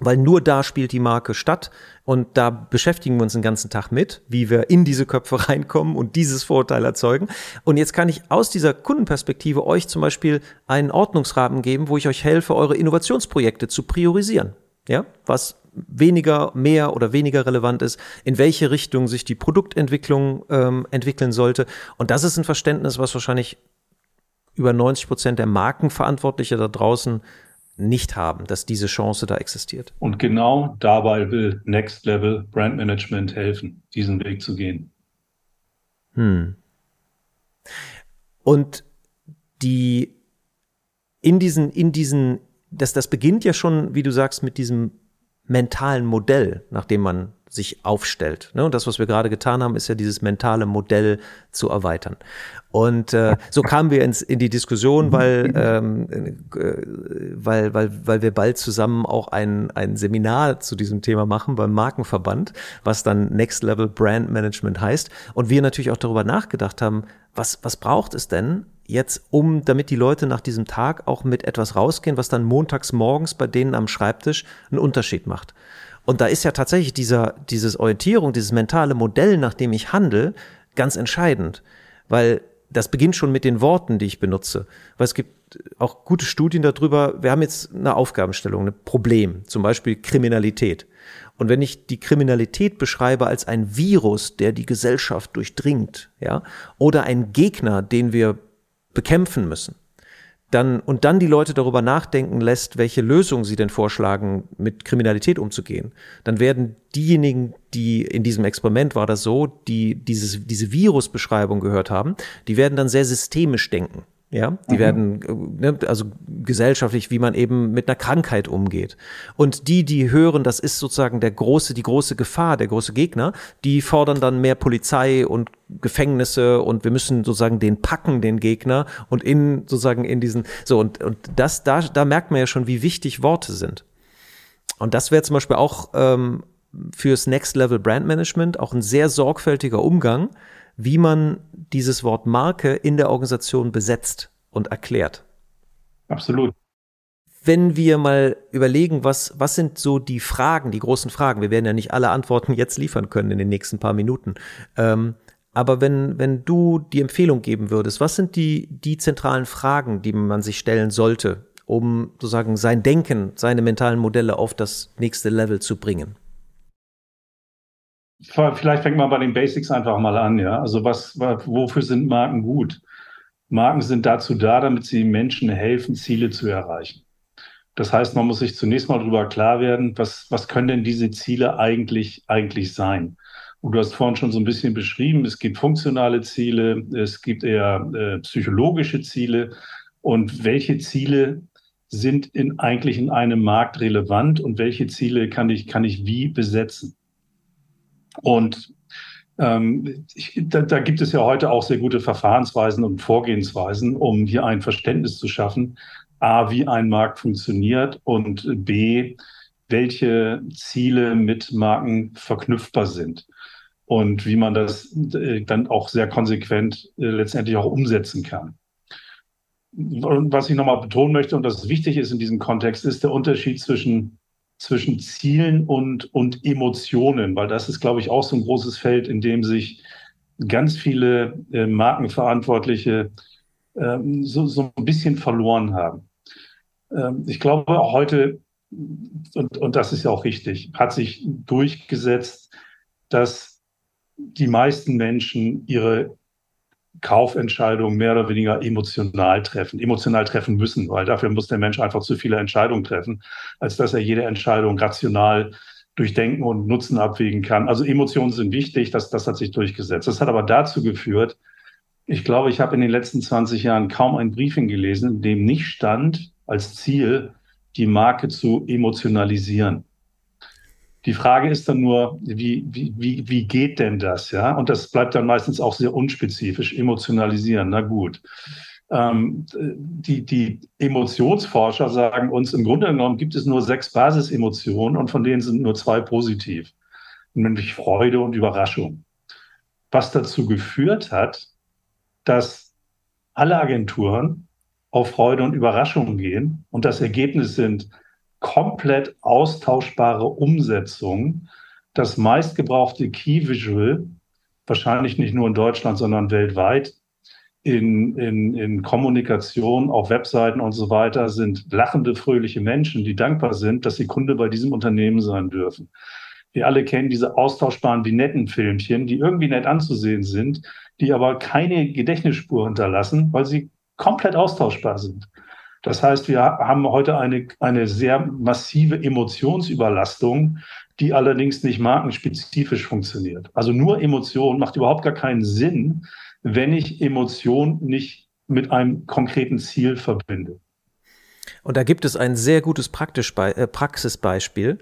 weil nur da spielt die Marke statt und da beschäftigen wir uns den ganzen Tag mit, wie wir in diese Köpfe reinkommen und dieses Vorurteil erzeugen. Und jetzt kann ich aus dieser Kundenperspektive euch zum Beispiel einen Ordnungsrahmen geben, wo ich euch helfe, eure Innovationsprojekte zu priorisieren. Ja, was weniger, mehr oder weniger relevant ist, in welche Richtung sich die Produktentwicklung ähm, entwickeln sollte. Und das ist ein Verständnis, was wahrscheinlich über 90 Prozent der Markenverantwortliche da draußen nicht haben, dass diese Chance da existiert. Und genau dabei will Next Level Brand Management helfen, diesen Weg zu gehen. Hm. Und die in diesen, in diesen, das, das beginnt ja schon, wie du sagst, mit diesem mentalen Modell, nach dem man sich aufstellt. Ne? Und das, was wir gerade getan haben, ist ja dieses mentale Modell zu erweitern. Und äh, so kamen wir ins, in die Diskussion, weil, ähm, äh, weil, weil, weil wir bald zusammen auch ein, ein Seminar zu diesem Thema machen beim Markenverband, was dann Next Level Brand Management heißt. Und wir natürlich auch darüber nachgedacht haben, was, was braucht es denn jetzt, um, damit die Leute nach diesem Tag auch mit etwas rausgehen, was dann montags morgens bei denen am Schreibtisch einen Unterschied macht. Und da ist ja tatsächlich dieser, dieses Orientierung, dieses mentale Modell, nach dem ich handle, ganz entscheidend. Weil das beginnt schon mit den Worten, die ich benutze. Weil es gibt auch gute Studien darüber. Wir haben jetzt eine Aufgabenstellung, ein Problem, zum Beispiel Kriminalität. Und wenn ich die Kriminalität beschreibe als ein Virus, der die Gesellschaft durchdringt, ja, oder ein Gegner, den wir bekämpfen müssen, dann, und dann die Leute darüber nachdenken lässt, welche Lösungen sie denn vorschlagen, mit Kriminalität umzugehen, dann werden diejenigen, die in diesem Experiment war das so, die dieses, diese Virusbeschreibung gehört haben, die werden dann sehr systemisch denken. Ja, die mhm. werden, ne, also gesellschaftlich, wie man eben mit einer Krankheit umgeht. Und die, die hören, das ist sozusagen der große, die große Gefahr, der große Gegner, die fordern dann mehr Polizei und Gefängnisse und wir müssen sozusagen den packen, den Gegner und in sozusagen in diesen, so und, und das, da, da merkt man ja schon, wie wichtig Worte sind. Und das wäre zum Beispiel auch ähm, fürs Next Level Brand Management auch ein sehr sorgfältiger Umgang, wie man dieses Wort Marke in der Organisation besetzt und erklärt. Absolut. Wenn wir mal überlegen, was, was sind so die Fragen, die großen Fragen, wir werden ja nicht alle Antworten jetzt liefern können in den nächsten paar Minuten. Ähm, aber wenn, wenn du die Empfehlung geben würdest, was sind die, die zentralen Fragen, die man sich stellen sollte, um sozusagen sein Denken, seine mentalen Modelle auf das nächste Level zu bringen? Vielleicht fängt man bei den Basics einfach mal an, ja. Also was, wofür sind Marken gut? Marken sind dazu da, damit sie Menschen helfen, Ziele zu erreichen. Das heißt, man muss sich zunächst mal darüber klar werden, was, was können denn diese Ziele eigentlich, eigentlich sein? Und du hast vorhin schon so ein bisschen beschrieben, es gibt funktionale Ziele, es gibt eher äh, psychologische Ziele. Und welche Ziele sind in, eigentlich in einem Markt relevant und welche Ziele kann ich, kann ich wie besetzen? Und ähm, ich, da, da gibt es ja heute auch sehr gute Verfahrensweisen und Vorgehensweisen, um hier ein Verständnis zu schaffen, a, wie ein Markt funktioniert und b, welche Ziele mit Marken verknüpfbar sind und wie man das äh, dann auch sehr konsequent äh, letztendlich auch umsetzen kann. Und was ich nochmal betonen möchte und das wichtig ist in diesem Kontext, ist der Unterschied zwischen zwischen Zielen und, und Emotionen, weil das ist, glaube ich, auch so ein großes Feld, in dem sich ganz viele äh, Markenverantwortliche ähm, so, so ein bisschen verloren haben. Ähm, ich glaube, auch heute, und, und das ist ja auch richtig, hat sich durchgesetzt, dass die meisten Menschen ihre Kaufentscheidungen mehr oder weniger emotional treffen, emotional treffen müssen, weil dafür muss der Mensch einfach zu viele Entscheidungen treffen, als dass er jede Entscheidung rational durchdenken und Nutzen abwägen kann. Also Emotionen sind wichtig, das, das hat sich durchgesetzt. Das hat aber dazu geführt, ich glaube, ich habe in den letzten 20 Jahren kaum ein Briefing gelesen, in dem nicht stand als Ziel, die Marke zu emotionalisieren. Die Frage ist dann nur, wie, wie, wie, wie geht denn das? Ja, und das bleibt dann meistens auch sehr unspezifisch, emotionalisieren. Na gut. Ähm, die, die Emotionsforscher sagen uns, im Grunde genommen gibt es nur sechs Basisemotionen und von denen sind nur zwei positiv, nämlich Freude und Überraschung. Was dazu geführt hat, dass alle Agenturen auf Freude und Überraschung gehen und das Ergebnis sind komplett austauschbare Umsetzung. Das meistgebrauchte Key Visual, wahrscheinlich nicht nur in Deutschland, sondern weltweit, in, in, in Kommunikation, auf Webseiten und so weiter, sind lachende, fröhliche Menschen, die dankbar sind, dass sie Kunde bei diesem Unternehmen sein dürfen. Wir alle kennen diese austauschbaren Vinettenfilmchen, die irgendwie nett anzusehen sind, die aber keine Gedächtnisspur hinterlassen, weil sie komplett austauschbar sind. Das heißt, wir haben heute eine, eine sehr massive Emotionsüberlastung, die allerdings nicht markenspezifisch funktioniert. Also nur Emotion macht überhaupt gar keinen Sinn, wenn ich Emotion nicht mit einem konkreten Ziel verbinde. Und da gibt es ein sehr gutes äh, Praxisbeispiel,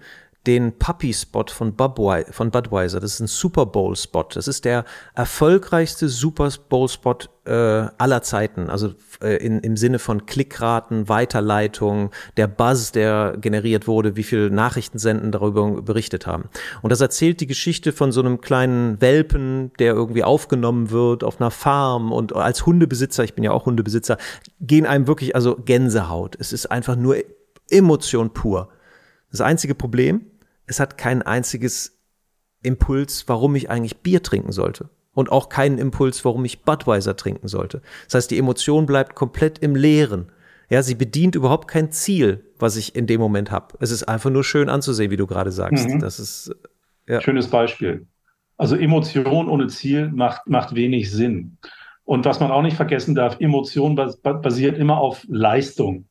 den Puppy-Spot von, von Budweiser. Das ist ein Super Bowl-Spot. Das ist der erfolgreichste Super Bowl-Spot äh, aller Zeiten. Also äh, in, im Sinne von Klickraten, Weiterleitung, der Buzz, der generiert wurde, wie viele Nachrichtensenden darüber berichtet haben. Und das erzählt die Geschichte von so einem kleinen Welpen, der irgendwie aufgenommen wird auf einer Farm und als Hundebesitzer, ich bin ja auch Hundebesitzer, gehen einem wirklich also Gänsehaut. Es ist einfach nur Emotion pur. Das einzige Problem, es hat kein einziges Impuls, warum ich eigentlich Bier trinken sollte. Und auch keinen Impuls, warum ich Budweiser trinken sollte. Das heißt, die Emotion bleibt komplett im Leeren. Ja, sie bedient überhaupt kein Ziel, was ich in dem Moment habe. Es ist einfach nur schön anzusehen, wie du gerade sagst. Mhm. Das ist ja. schönes Beispiel. Also Emotion ohne Ziel macht, macht wenig Sinn. Und was man auch nicht vergessen darf, Emotion basiert immer auf Leistung.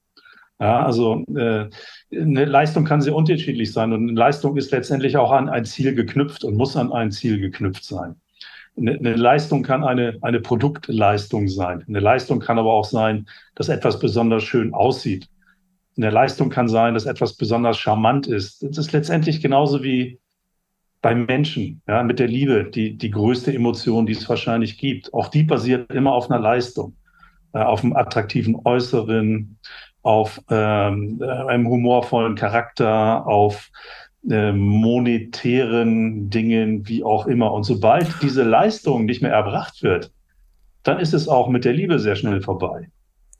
Ja, also äh, eine Leistung kann sehr unterschiedlich sein und eine Leistung ist letztendlich auch an ein Ziel geknüpft und muss an ein Ziel geknüpft sein. Eine, eine Leistung kann eine, eine Produktleistung sein. Eine Leistung kann aber auch sein, dass etwas besonders schön aussieht. In der Leistung kann sein, dass etwas besonders charmant ist. Das ist letztendlich genauso wie beim Menschen, ja, mit der Liebe, die, die größte Emotion, die es wahrscheinlich gibt. Auch die basiert immer auf einer Leistung, äh, auf einem attraktiven Äußeren, auf ähm, einem humorvollen Charakter, auf äh, monetären Dingen, wie auch immer. Und sobald diese Leistung nicht mehr erbracht wird, dann ist es auch mit der Liebe sehr schnell vorbei.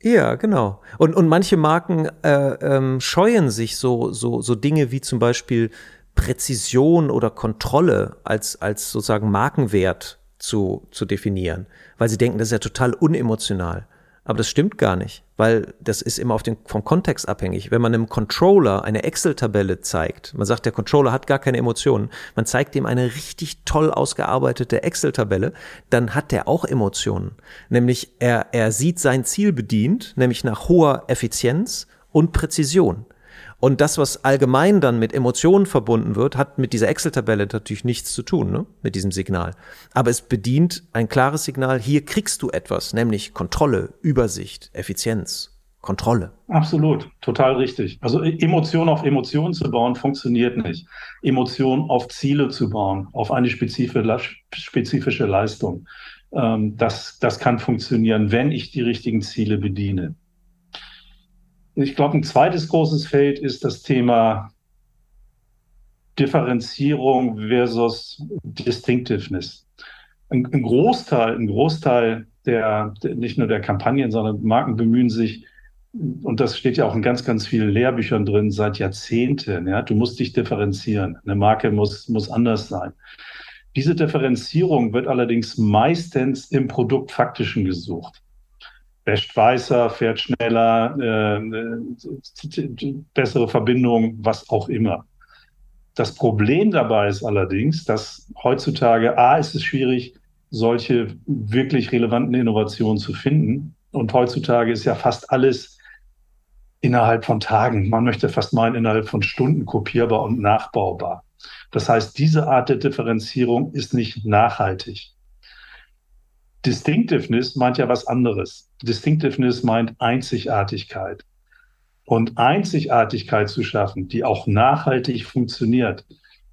Ja, genau. Und, und manche Marken äh, ähm, scheuen sich so, so, so Dinge wie zum Beispiel Präzision oder Kontrolle als, als sozusagen Markenwert zu, zu definieren, weil sie denken, das ist ja total unemotional. Aber das stimmt gar nicht, weil das ist immer den, vom Kontext abhängig. Wenn man einem Controller eine Excel-Tabelle zeigt, man sagt, der Controller hat gar keine Emotionen, man zeigt ihm eine richtig toll ausgearbeitete Excel-Tabelle, dann hat der auch Emotionen. Nämlich er, er sieht sein Ziel bedient, nämlich nach hoher Effizienz und Präzision. Und das, was allgemein dann mit Emotionen verbunden wird, hat mit dieser Excel-Tabelle natürlich nichts zu tun, ne? mit diesem Signal. Aber es bedient ein klares Signal, hier kriegst du etwas, nämlich Kontrolle, Übersicht, Effizienz. Kontrolle. Absolut, total richtig. Also e-, Emotion auf Emotionen zu bauen, funktioniert nicht. Emotion auf Ziele zu bauen, auf eine spezifische Leistung, ähm, das, das kann funktionieren, wenn ich die richtigen Ziele bediene. Ich glaube, ein zweites großes Feld ist das Thema Differenzierung versus Distinctiveness. Ein, ein Großteil, ein Großteil der, der, nicht nur der Kampagnen, sondern Marken bemühen sich, und das steht ja auch in ganz, ganz vielen Lehrbüchern drin, seit Jahrzehnten. Ja, du musst dich differenzieren. Eine Marke muss, muss anders sein. Diese Differenzierung wird allerdings meistens im Produktfaktischen gesucht wäscht weißer, fährt schneller, äh, bessere Verbindung, was auch immer. Das Problem dabei ist allerdings, dass heutzutage A ist es schwierig, solche wirklich relevanten Innovationen zu finden. Und heutzutage ist ja fast alles innerhalb von Tagen, man möchte fast meinen, innerhalb von Stunden kopierbar und nachbaubar. Das heißt, diese Art der Differenzierung ist nicht nachhaltig. Distinctiveness meint ja was anderes. Distinctiveness meint Einzigartigkeit. Und Einzigartigkeit zu schaffen, die auch nachhaltig funktioniert,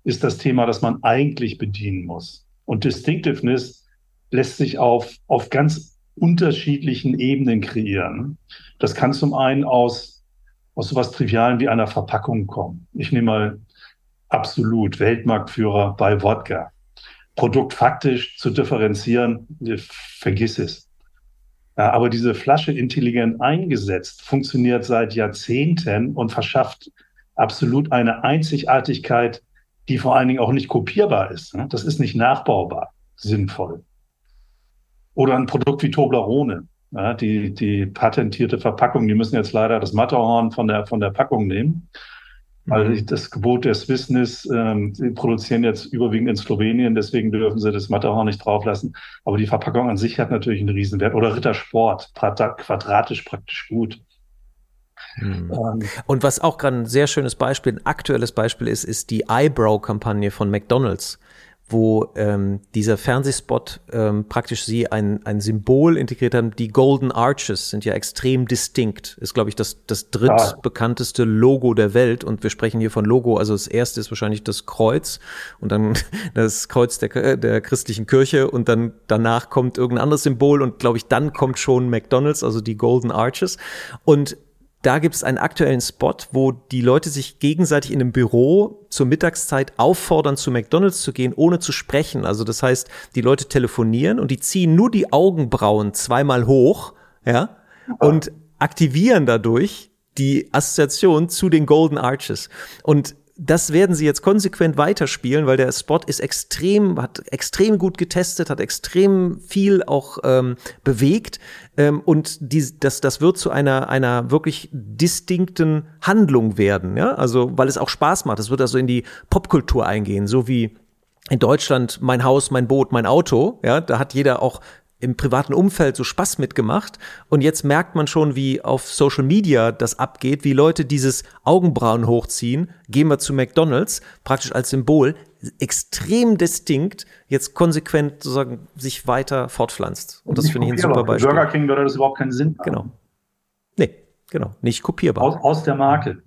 ist das Thema, das man eigentlich bedienen muss. Und Distinctiveness lässt sich auf, auf ganz unterschiedlichen Ebenen kreieren. Das kann zum einen aus, aus sowas Trivialen wie einer Verpackung kommen. Ich nehme mal absolut Weltmarktführer bei Wodka. Produkt faktisch zu differenzieren, vergiss es. Ja, aber diese Flasche intelligent eingesetzt funktioniert seit Jahrzehnten und verschafft absolut eine Einzigartigkeit, die vor allen Dingen auch nicht kopierbar ist. Ne? Das ist nicht nachbaubar, sinnvoll. Oder ein Produkt wie Toblerone. Die, die patentierte Verpackung, die müssen jetzt leider das Matterhorn von der, von der Packung nehmen. Also mhm. das Gebot der Swissness, ähm, sie produzieren jetzt überwiegend in Slowenien, deswegen dürfen sie das Matterhorn nicht drauflassen. Aber die Verpackung an sich hat natürlich einen Riesenwert. Oder Rittersport, quadratisch praktisch gut. Mhm. Ähm, Und was auch gerade ein sehr schönes Beispiel, ein aktuelles Beispiel ist, ist die Eyebrow-Kampagne von McDonald's wo ähm, dieser Fernsehspot ähm, praktisch sie ein, ein Symbol integriert haben. Die Golden Arches sind ja extrem distinkt. Ist, glaube ich, das, das drittbekannteste Logo der Welt. Und wir sprechen hier von Logo. Also das erste ist wahrscheinlich das Kreuz und dann das Kreuz der, der christlichen Kirche und dann danach kommt irgendein anderes Symbol und glaube ich, dann kommt schon McDonalds, also die Golden Arches. Und da gibt es einen aktuellen Spot, wo die Leute sich gegenseitig in einem Büro zur Mittagszeit auffordern, zu McDonalds zu gehen, ohne zu sprechen. Also das heißt, die Leute telefonieren und die ziehen nur die Augenbrauen zweimal hoch, ja, und aktivieren dadurch die Assoziation zu den Golden Arches. Und das werden sie jetzt konsequent weiterspielen, weil der Spot ist extrem, hat extrem gut getestet, hat extrem viel auch ähm, bewegt. Ähm, und die, das, das wird zu einer, einer wirklich distinkten Handlung werden, ja, also weil es auch Spaß macht. Es wird also in die Popkultur eingehen, so wie in Deutschland mein Haus, mein Boot, mein Auto, ja, da hat jeder auch im privaten Umfeld so Spaß mitgemacht und jetzt merkt man schon, wie auf Social Media das abgeht, wie Leute dieses Augenbrauen hochziehen, gehen wir zu McDonald's, praktisch als Symbol, extrem distinkt, jetzt konsequent sozusagen sich weiter fortpflanzt. Und das finde ich ein super Beispiel. Burger King würde das überhaupt keinen Sinn machen. Genau. Nee. Genau, nicht kopierbar. Aus, aus der Marke.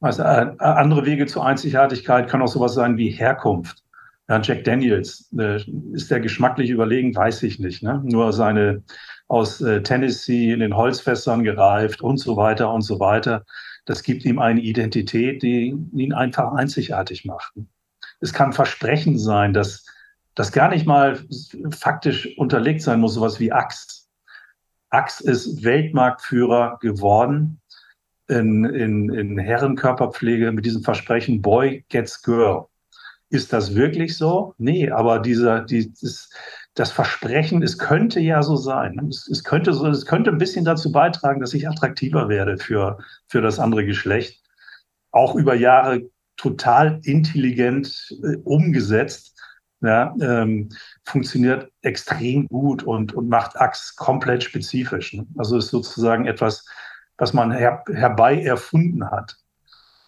Also, äh, andere Wege zur Einzigartigkeit können auch sowas sein wie Herkunft. Ja, Jack Daniels, äh, ist der geschmacklich überlegen, weiß ich nicht. Ne? Nur seine aus äh, Tennessee in den Holzfässern gereift und so weiter und so weiter. Das gibt ihm eine Identität, die ihn einfach einzigartig macht. Es kann Versprechen sein, dass das gar nicht mal faktisch unterlegt sein muss, sowas wie Axe. Axe ist Weltmarktführer geworden in, in, in Herrenkörperpflege mit diesem Versprechen Boy gets Girl. Ist das wirklich so? Nee, aber dieser, dieses, das Versprechen, es könnte ja so sein. Es, es, könnte so, es könnte ein bisschen dazu beitragen, dass ich attraktiver werde für, für das andere Geschlecht. Auch über Jahre total intelligent äh, umgesetzt. Ja, ähm, funktioniert extrem gut und, und macht Axe komplett spezifisch. Ne? Also ist sozusagen etwas, was man her, herbei erfunden hat.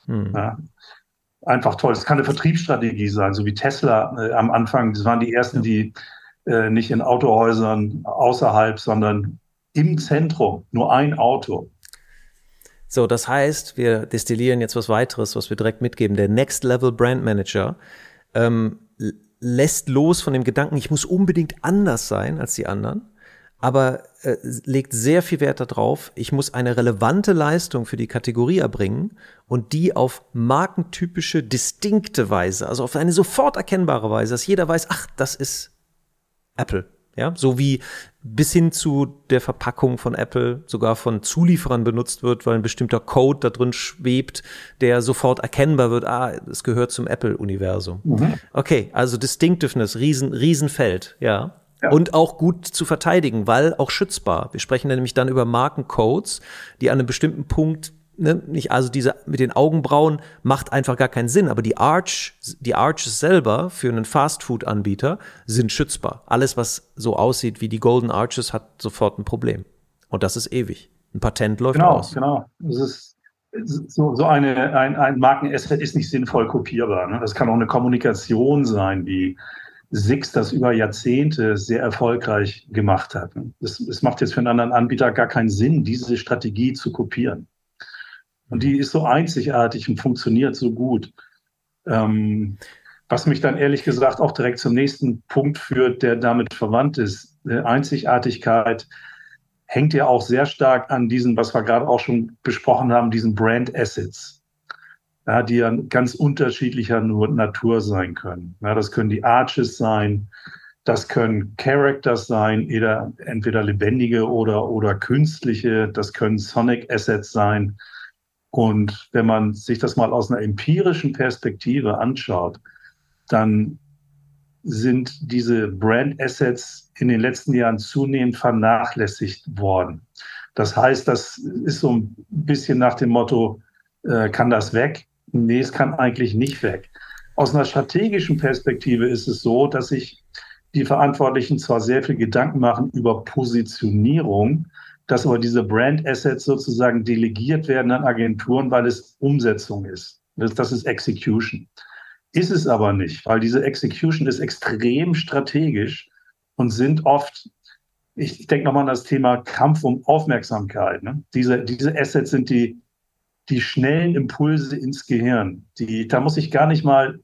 Hm. Ja, einfach toll. Es kann eine Vertriebsstrategie sein, so wie Tesla äh, am Anfang. Das waren die ersten, die äh, nicht in Autohäusern außerhalb, sondern im Zentrum nur ein Auto. So, das heißt, wir destillieren jetzt was weiteres, was wir direkt mitgeben. Der Next Level Brand Manager ähm, lässt los von dem Gedanken, ich muss unbedingt anders sein als die anderen aber äh, legt sehr viel Wert darauf, ich muss eine relevante Leistung für die Kategorie erbringen und die auf markentypische, distinkte Weise, also auf eine sofort erkennbare Weise, dass jeder weiß, ach, das ist Apple. Ja, so wie bis hin zu der Verpackung von Apple sogar von Zulieferern benutzt wird, weil ein bestimmter Code da drin schwebt, der sofort erkennbar wird, ah, es gehört zum Apple-Universum. Mhm. Okay, also Distinctiveness, riesen, Riesenfeld, ja. Ja. Und auch gut zu verteidigen, weil auch schützbar. Wir sprechen nämlich dann über Markencodes, die an einem bestimmten Punkt Ne, nicht, also diese mit den Augenbrauen macht einfach gar keinen Sinn, aber die Arch, die Arches selber für einen Fastfood-Anbieter sind schützbar. Alles, was so aussieht wie die Golden Arches, hat sofort ein Problem. Und das ist ewig. Ein Patent läuft genau, aus. Genau, genau. Es ist so, so eine, ein, ein Markenasset ist nicht sinnvoll kopierbar. Ne? Das kann auch eine Kommunikation sein, wie Six das über Jahrzehnte sehr erfolgreich gemacht hat. Es, es macht jetzt für einen anderen Anbieter gar keinen Sinn, diese Strategie zu kopieren. Und die ist so einzigartig und funktioniert so gut. Ähm, was mich dann ehrlich gesagt auch direkt zum nächsten Punkt führt, der damit verwandt ist. Einzigartigkeit hängt ja auch sehr stark an diesen, was wir gerade auch schon besprochen haben, diesen Brand Assets ja, die ja ganz unterschiedlicher Natur sein können. Ja, das können die Arches sein, das können Characters sein, entweder, entweder lebendige oder, oder künstliche, das können Sonic Assets sein. Und wenn man sich das mal aus einer empirischen Perspektive anschaut, dann sind diese Brand Assets in den letzten Jahren zunehmend vernachlässigt worden. Das heißt, das ist so ein bisschen nach dem Motto, äh, kann das weg? Nee, es kann eigentlich nicht weg. Aus einer strategischen Perspektive ist es so, dass sich die Verantwortlichen zwar sehr viel Gedanken machen über Positionierung, dass aber diese Brand Assets sozusagen delegiert werden an Agenturen, weil es Umsetzung ist. Das, das ist Execution. Ist es aber nicht, weil diese Execution ist extrem strategisch und sind oft, ich, ich denke nochmal an das Thema Kampf um Aufmerksamkeit. Ne? Diese, diese Assets sind die die schnellen Impulse ins Gehirn. Die, da muss ich gar nicht mal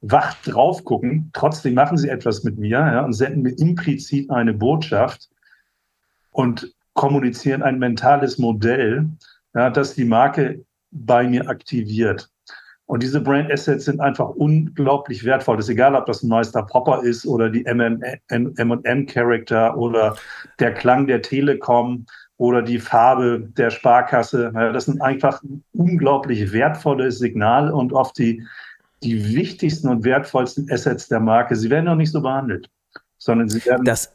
wach drauf gucken. Trotzdem machen sie etwas mit mir ja, und senden mir implizit eine Botschaft und kommunizieren ein mentales Modell, ja, das die Marke bei mir aktiviert. Und diese Brand Assets sind einfach unglaublich wertvoll. Das ist egal, ob das ein Meister Popper ist oder die M&M Character oder der Klang der Telekom oder die Farbe der Sparkasse. Das sind einfach unglaublich wertvolle Signale und oft die, die wichtigsten und wertvollsten Assets der Marke. Sie werden noch nicht so behandelt, sondern sie werden. Das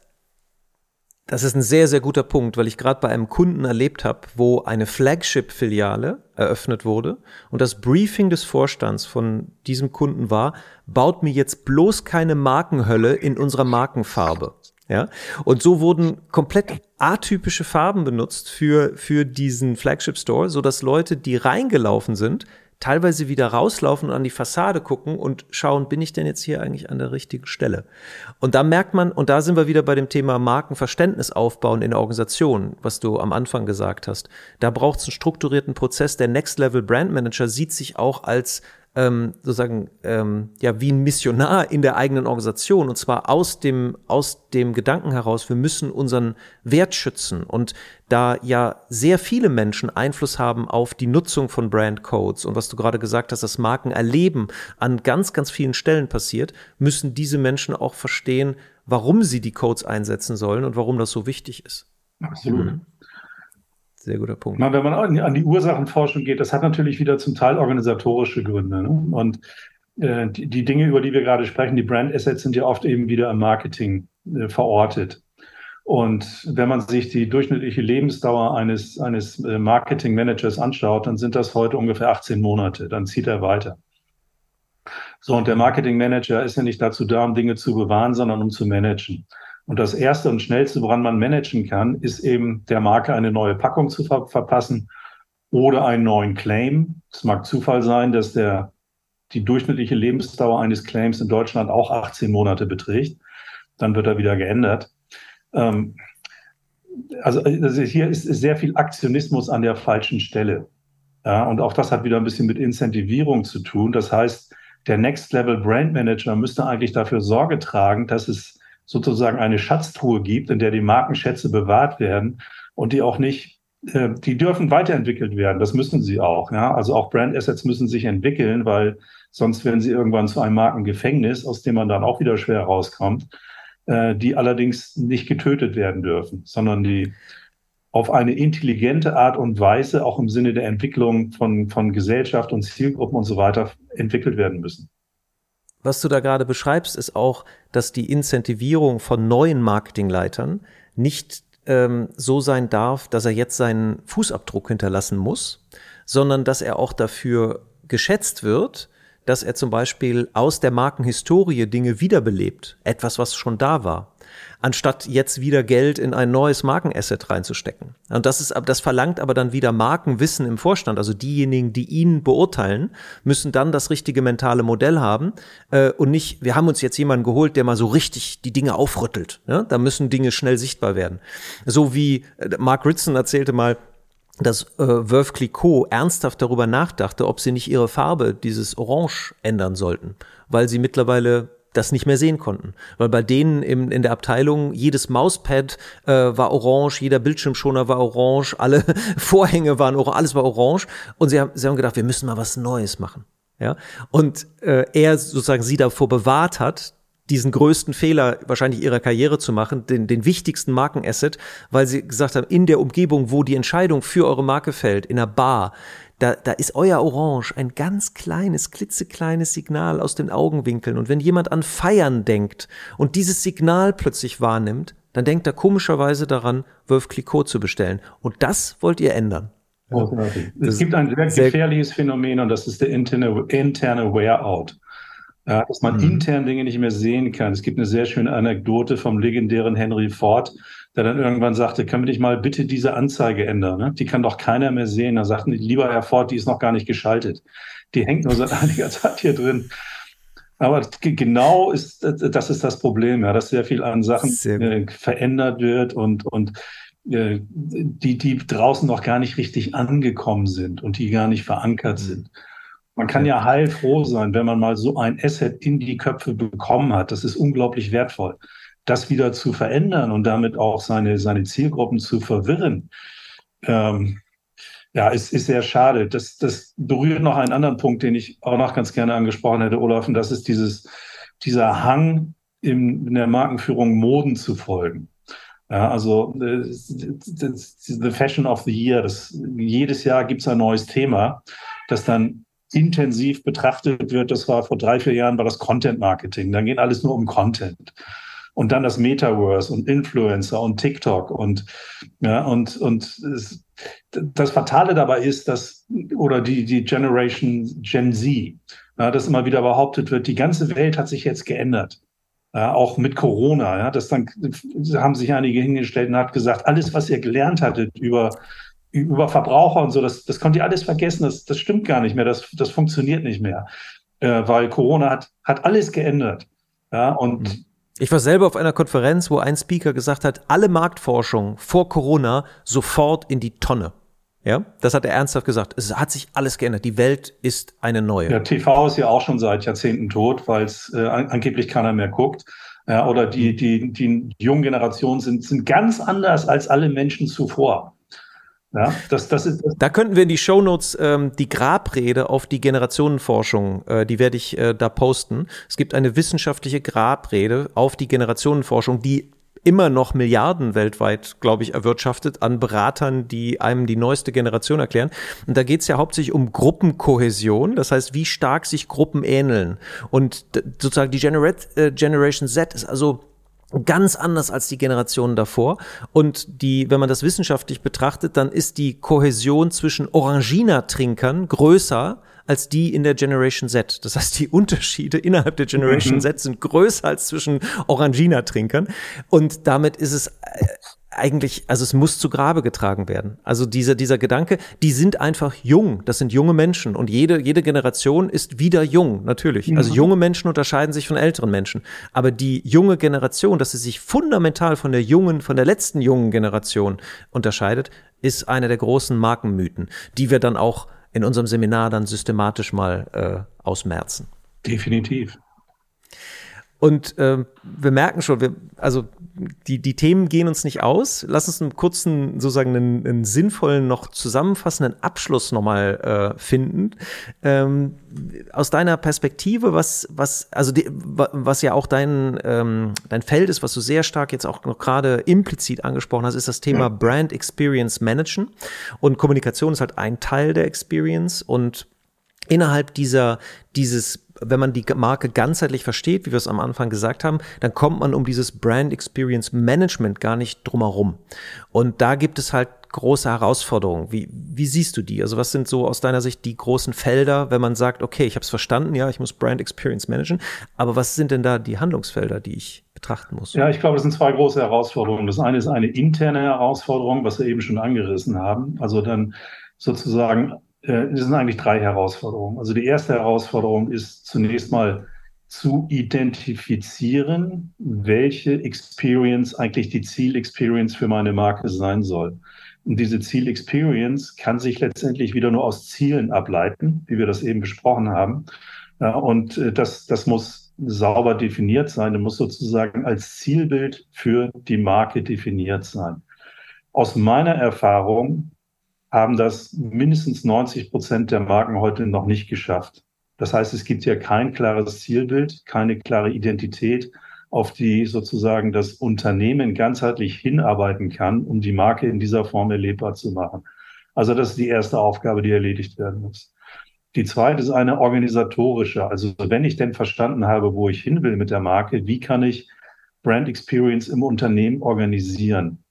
das ist ein sehr, sehr guter Punkt, weil ich gerade bei einem Kunden erlebt habe, wo eine Flagship-Filiale eröffnet wurde und das Briefing des Vorstands von diesem Kunden war, baut mir jetzt bloß keine Markenhölle in unserer Markenfarbe. Ja, und so wurden komplett atypische Farben benutzt für, für diesen Flagship Store, so dass Leute, die reingelaufen sind, teilweise wieder rauslaufen und an die Fassade gucken und schauen, bin ich denn jetzt hier eigentlich an der richtigen Stelle? Und da merkt man, und da sind wir wieder bei dem Thema Markenverständnis aufbauen in der Organisation, was du am Anfang gesagt hast. Da braucht es einen strukturierten Prozess. Der Next Level Brand Manager sieht sich auch als ähm, sozusagen ähm, ja wie ein Missionar in der eigenen Organisation und zwar aus dem aus dem Gedanken heraus, wir müssen unseren Wert schützen und da ja sehr viele Menschen Einfluss haben auf die Nutzung von Brandcodes und was du gerade gesagt hast, das Marken erleben an ganz ganz vielen Stellen passiert, müssen diese Menschen auch verstehen, warum sie die Codes einsetzen sollen und warum das so wichtig ist. Absolut. Sehr guter Punkt. wenn man an die Ursachenforschung geht, das hat natürlich wieder zum Teil organisatorische Gründe. Ne? Und äh, die, die, Dinge, über die wir gerade sprechen, die Brand Assets sind ja oft eben wieder im Marketing äh, verortet. Und wenn man sich die durchschnittliche Lebensdauer eines, eines äh, Marketing Managers anschaut, dann sind das heute ungefähr 18 Monate. Dann zieht er weiter. So, und der Marketing Manager ist ja nicht dazu da, um Dinge zu bewahren, sondern um zu managen. Und das erste und schnellste, woran man managen kann, ist eben der Marke eine neue Packung zu ver verpassen oder einen neuen Claim. Es mag Zufall sein, dass der, die durchschnittliche Lebensdauer eines Claims in Deutschland auch 18 Monate beträgt. Dann wird er wieder geändert. Ähm, also, also, hier ist, sehr viel Aktionismus an der falschen Stelle. Ja, und auch das hat wieder ein bisschen mit Incentivierung zu tun. Das heißt, der Next Level Brand Manager müsste eigentlich dafür Sorge tragen, dass es sozusagen eine Schatztruhe gibt, in der die Markenschätze bewahrt werden und die auch nicht, äh, die dürfen weiterentwickelt werden. Das müssen sie auch. Ja? Also auch Brand Assets müssen sich entwickeln, weil sonst werden sie irgendwann zu einem Markengefängnis, aus dem man dann auch wieder schwer rauskommt, äh, die allerdings nicht getötet werden dürfen, sondern die auf eine intelligente Art und Weise, auch im Sinne der Entwicklung von, von Gesellschaft und Zielgruppen und so weiter, entwickelt werden müssen was du da gerade beschreibst, ist auch, dass die Incentivierung von neuen Marketingleitern nicht ähm, so sein darf, dass er jetzt seinen Fußabdruck hinterlassen muss, sondern dass er auch dafür geschätzt wird, dass er zum Beispiel aus der Markenhistorie Dinge wiederbelebt, etwas, was schon da war anstatt jetzt wieder Geld in ein neues Markenasset reinzustecken. Und das ist, das verlangt aber dann wieder Markenwissen im Vorstand. Also diejenigen, die ihn beurteilen, müssen dann das richtige mentale Modell haben äh, und nicht, wir haben uns jetzt jemanden geholt, der mal so richtig die Dinge aufrüttelt. Ja? Da müssen Dinge schnell sichtbar werden. So wie äh, Mark Ritson erzählte mal, dass äh, Veuve Clicquot ernsthaft darüber nachdachte, ob sie nicht ihre Farbe, dieses Orange, ändern sollten, weil sie mittlerweile das nicht mehr sehen konnten. Weil bei denen im, in der Abteilung jedes Mauspad äh, war orange, jeder Bildschirmschoner war orange, alle Vorhänge waren orange, alles war orange. Und sie haben, sie haben gedacht, wir müssen mal was Neues machen. Ja? Und äh, er sozusagen sie davor bewahrt hat, diesen größten Fehler wahrscheinlich ihrer Karriere zu machen, den, den wichtigsten Markenasset, weil sie gesagt haben, in der Umgebung, wo die Entscheidung für eure Marke fällt, in einer Bar, da, da ist euer Orange ein ganz kleines, klitzekleines Signal aus den Augenwinkeln. Und wenn jemand an Feiern denkt und dieses Signal plötzlich wahrnimmt, dann denkt er komischerweise daran, Wölf Clicquot zu bestellen. Und das wollt ihr ändern. es gibt ein sehr gefährliches Phänomen und das ist der interne, interne Wear-out. Ja, dass man mhm. intern Dinge nicht mehr sehen kann. Es gibt eine sehr schöne Anekdote vom legendären Henry Ford, der dann irgendwann sagte, können wir nicht mal bitte diese Anzeige ändern? Ne? Die kann doch keiner mehr sehen. Da sagten die, lieber Herr Ford, die ist noch gar nicht geschaltet. Die hängt nur seit einiger Zeit hier drin. Aber genau ist, das ist das Problem, ja, dass sehr viel an Sachen äh, verändert wird und, und äh, die, die draußen noch gar nicht richtig angekommen sind und die gar nicht verankert mhm. sind. Man kann ja heilfroh sein, wenn man mal so ein Asset in die Köpfe bekommen hat. Das ist unglaublich wertvoll das wieder zu verändern und damit auch seine, seine Zielgruppen zu verwirren, ähm, ja, ist, ist sehr schade. Das, das berührt noch einen anderen Punkt, den ich auch noch ganz gerne angesprochen hätte, Olaf, und das ist dieses, dieser Hang in, in der Markenführung Moden zu folgen. Ja, also äh, the Fashion of the Year, das, jedes Jahr gibt es ein neues Thema, das dann intensiv betrachtet wird. Das war vor drei, vier Jahren war das Content Marketing. Dann geht alles nur um Content und dann das Metaverse und Influencer und TikTok und ja und und es, das Fatale dabei ist, dass oder die die Generation Gen Z, ja, dass immer wieder behauptet wird, die ganze Welt hat sich jetzt geändert. Ja, auch mit Corona, ja, das dann haben sich einige hingestellt und hat gesagt, alles, was ihr gelernt hattet über über Verbraucher und so, das, das könnt ihr alles vergessen, das, das stimmt gar nicht mehr, das, das funktioniert nicht mehr, äh, weil Corona hat, hat alles geändert. Ja, und mhm. Ich war selber auf einer Konferenz, wo ein Speaker gesagt hat, alle Marktforschung vor Corona sofort in die Tonne. Ja, das hat er ernsthaft gesagt. Es hat sich alles geändert. Die Welt ist eine neue. Ja, TV ist ja auch schon seit Jahrzehnten tot, weil es äh, angeblich keiner mehr guckt. Ja, oder die, die, die jungen Generationen sind, sind ganz anders als alle Menschen zuvor. Ja, das, das ist, das da könnten wir in die Shownotes ähm, die Grabrede auf die Generationenforschung, äh, die werde ich äh, da posten. Es gibt eine wissenschaftliche Grabrede auf die Generationenforschung, die immer noch Milliarden weltweit, glaube ich, erwirtschaftet an Beratern, die einem die neueste Generation erklären. Und da geht es ja hauptsächlich um Gruppenkohäsion, das heißt, wie stark sich Gruppen ähneln. Und sozusagen die Genera äh, Generation Z ist also ganz anders als die Generationen davor. Und die, wenn man das wissenschaftlich betrachtet, dann ist die Kohäsion zwischen Orangina-Trinkern größer als die in der Generation Z. Das heißt, die Unterschiede innerhalb der Generation mhm. Z sind größer als zwischen Orangina-Trinkern. Und damit ist es äh, eigentlich, also es muss zu Grabe getragen werden. Also dieser, dieser Gedanke, die sind einfach jung, das sind junge Menschen und jede, jede Generation ist wieder jung, natürlich. Mhm. Also junge Menschen unterscheiden sich von älteren Menschen. Aber die junge Generation, dass sie sich fundamental von der jungen, von der letzten jungen Generation unterscheidet, ist einer der großen Markenmythen, die wir dann auch in unserem Seminar dann systematisch mal äh, ausmerzen. Definitiv. Und äh, wir merken schon, wir, also die, die Themen gehen uns nicht aus. Lass uns einen kurzen, sozusagen einen, einen sinnvollen, noch zusammenfassenden Abschluss nochmal äh, finden. Ähm, aus deiner Perspektive, was, was, also die, was ja auch dein, ähm, dein Feld ist, was du sehr stark jetzt auch noch gerade implizit angesprochen hast, ist das Thema Brand Experience Managen. Und Kommunikation ist halt ein Teil der Experience und innerhalb dieser, dieses, wenn man die Marke ganzheitlich versteht, wie wir es am Anfang gesagt haben, dann kommt man um dieses Brand Experience Management gar nicht drumherum. Und da gibt es halt große Herausforderungen. Wie, wie siehst du die? Also was sind so aus deiner Sicht die großen Felder, wenn man sagt, okay, ich habe es verstanden, ja, ich muss Brand Experience managen, aber was sind denn da die Handlungsfelder, die ich betrachten muss? Ja, ich glaube, das sind zwei große Herausforderungen. Das eine ist eine interne Herausforderung, was wir eben schon angerissen haben. Also dann sozusagen es sind eigentlich drei Herausforderungen. Also die erste Herausforderung ist zunächst mal zu identifizieren, welche Experience eigentlich die Zielexperience für meine Marke sein soll. Und diese Zielexperience kann sich letztendlich wieder nur aus Zielen ableiten, wie wir das eben besprochen haben. Und äh, das, das muss sauber definiert sein. Das muss sozusagen als Zielbild für die Marke definiert sein. Aus meiner Erfahrung haben das mindestens 90 Prozent der Marken heute noch nicht geschafft. Das heißt, es gibt ja kein klares Zielbild, keine klare Identität, auf die sozusagen das Unternehmen ganzheitlich hinarbeiten kann, um die Marke in dieser Form erlebbar zu machen. Also das ist die erste Aufgabe, die erledigt werden muss. Die zweite ist eine organisatorische. Also wenn ich denn verstanden habe, wo ich hin will mit der Marke, wie kann ich Brand Experience im Unternehmen organisieren?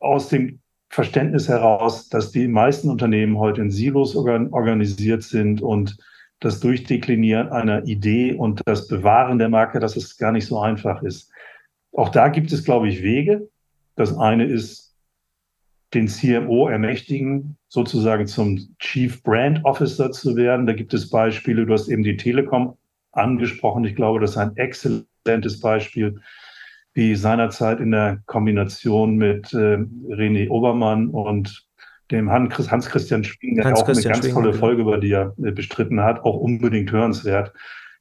Aus dem Verständnis heraus, dass die meisten Unternehmen heute in Silos organisiert sind und das Durchdeklinieren einer Idee und das Bewahren der Marke, dass es gar nicht so einfach ist. Auch da gibt es, glaube ich, Wege. Das eine ist, den CMO ermächtigen, sozusagen zum Chief Brand Officer zu werden. Da gibt es Beispiele. Du hast eben die Telekom angesprochen. Ich glaube, das ist ein exzellentes Beispiel wie seinerzeit in der Kombination mit äh, René Obermann und dem Hans Christian Schwing, der Hans auch eine ganz tolle Folge über die er äh, bestritten hat, auch unbedingt hörenswert,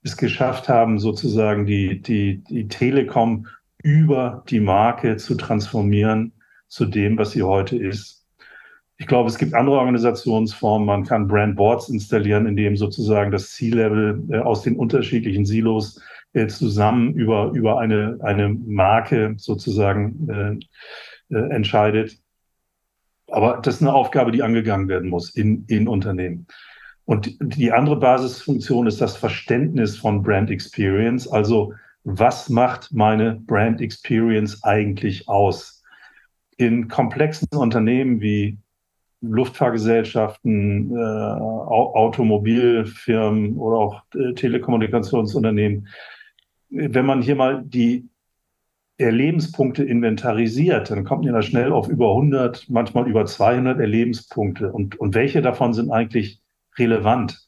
es geschafft haben, sozusagen die, die, die Telekom über die Marke zu transformieren zu dem, was sie heute ist. Ich glaube, es gibt andere Organisationsformen. Man kann Brand Boards installieren, in dem sozusagen das C-Level äh, aus den unterschiedlichen Silos äh, zusammen über, über eine, eine Marke sozusagen äh, äh, entscheidet. Aber das ist eine Aufgabe, die angegangen werden muss in, in Unternehmen. Und die andere Basisfunktion ist das Verständnis von Brand Experience. Also was macht meine Brand Experience eigentlich aus? In komplexen Unternehmen wie Luftfahrgesellschaften, äh, Automobilfirmen oder auch äh, Telekommunikationsunternehmen wenn man hier mal die Erlebenspunkte inventarisiert, dann kommt ihr da schnell auf über 100, manchmal über 200 Erlebenspunkte. Und, und welche davon sind eigentlich relevant?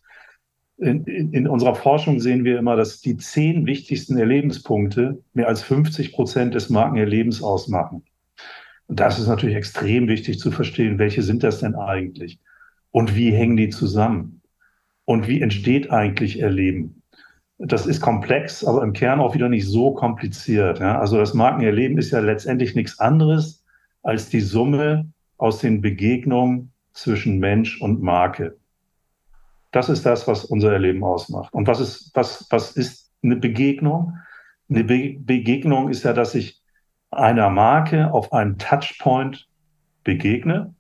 In, in, in, unserer Forschung sehen wir immer, dass die zehn wichtigsten Erlebenspunkte mehr als 50 Prozent des Markenerlebens ausmachen. Und das ist natürlich extrem wichtig zu verstehen, welche sind das denn eigentlich? Und wie hängen die zusammen? Und wie entsteht eigentlich Erleben? Das ist komplex, aber im Kern auch wieder nicht so kompliziert. Ja? Also das Markenerleben ist ja letztendlich nichts anderes als die Summe aus den Begegnungen zwischen Mensch und Marke. Das ist das, was unser Erleben ausmacht. Und was ist, was, was ist eine Begegnung? Eine Be Begegnung ist ja, dass ich einer Marke auf einem Touchpoint begegne.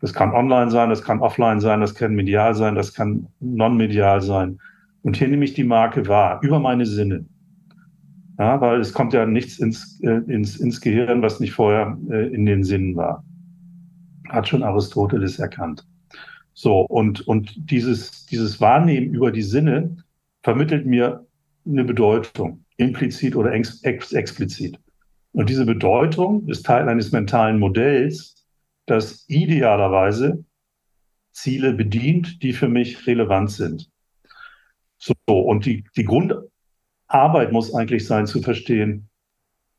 Das kann online sein, das kann offline sein, das kann medial sein, das kann non-medial sein. Und hier nehme ich die Marke wahr, über meine Sinne. Ja, weil es kommt ja nichts ins, äh, ins, ins Gehirn, was nicht vorher äh, in den Sinnen war. Hat schon Aristoteles erkannt. So, und, und dieses, dieses Wahrnehmen über die Sinne vermittelt mir eine Bedeutung, implizit oder ex, ex, explizit. Und diese Bedeutung ist Teil eines mentalen Modells, das idealerweise Ziele bedient, die für mich relevant sind. So, und die, die Grundarbeit muss eigentlich sein, zu verstehen,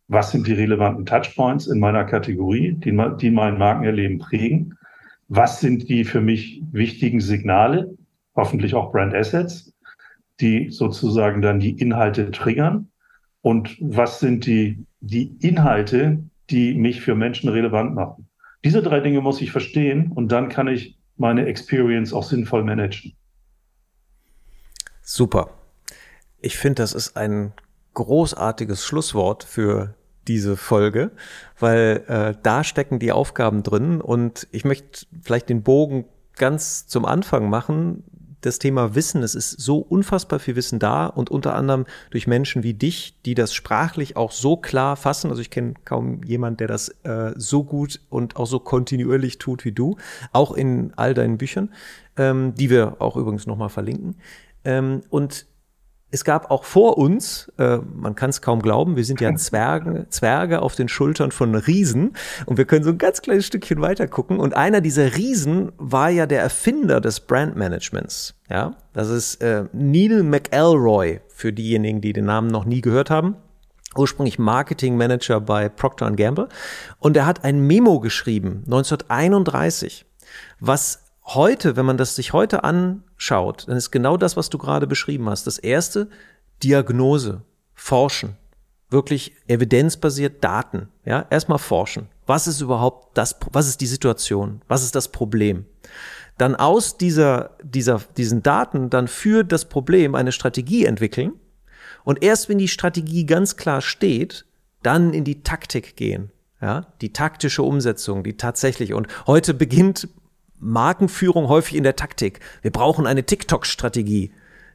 was sind die relevanten Touchpoints in meiner Kategorie, die, die mein Markenerleben prägen? Was sind die für mich wichtigen Signale, hoffentlich auch Brand Assets, die sozusagen dann die Inhalte triggern? Und was sind die, die Inhalte, die mich für Menschen relevant machen? Diese drei Dinge muss ich verstehen und dann kann ich meine Experience auch sinnvoll managen. Super. Ich finde, das ist ein großartiges Schlusswort für diese Folge, weil äh, da stecken die Aufgaben drin und ich möchte vielleicht den Bogen ganz zum Anfang machen. Das Thema Wissen, es ist so unfassbar viel Wissen da und unter anderem durch Menschen wie dich, die das sprachlich auch so klar fassen. Also ich kenne kaum jemand, der das äh, so gut und auch so kontinuierlich tut wie du, auch in all deinen Büchern, ähm, die wir auch übrigens nochmal verlinken. Ähm, und es gab auch vor uns, äh, man kann es kaum glauben, wir sind ja Zwerge, Zwerge auf den Schultern von Riesen und wir können so ein ganz kleines Stückchen weiter gucken. Und einer dieser Riesen war ja der Erfinder des Brandmanagements. Ja, das ist äh, Neil McElroy für diejenigen, die den Namen noch nie gehört haben. Ursprünglich Marketing Manager bei Procter Gamble. Und er hat ein Memo geschrieben, 1931, was heute, wenn man das sich heute anschaut, dann ist genau das, was du gerade beschrieben hast. Das erste, Diagnose, Forschen, wirklich evidenzbasiert Daten. Ja, erstmal forschen. Was ist überhaupt das, was ist die Situation? Was ist das Problem? Dann aus dieser, dieser, diesen Daten dann für das Problem eine Strategie entwickeln. Und erst wenn die Strategie ganz klar steht, dann in die Taktik gehen. Ja, die taktische Umsetzung, die tatsächlich. Und heute beginnt Markenführung häufig in der Taktik. Wir brauchen eine TikTok-Strategie.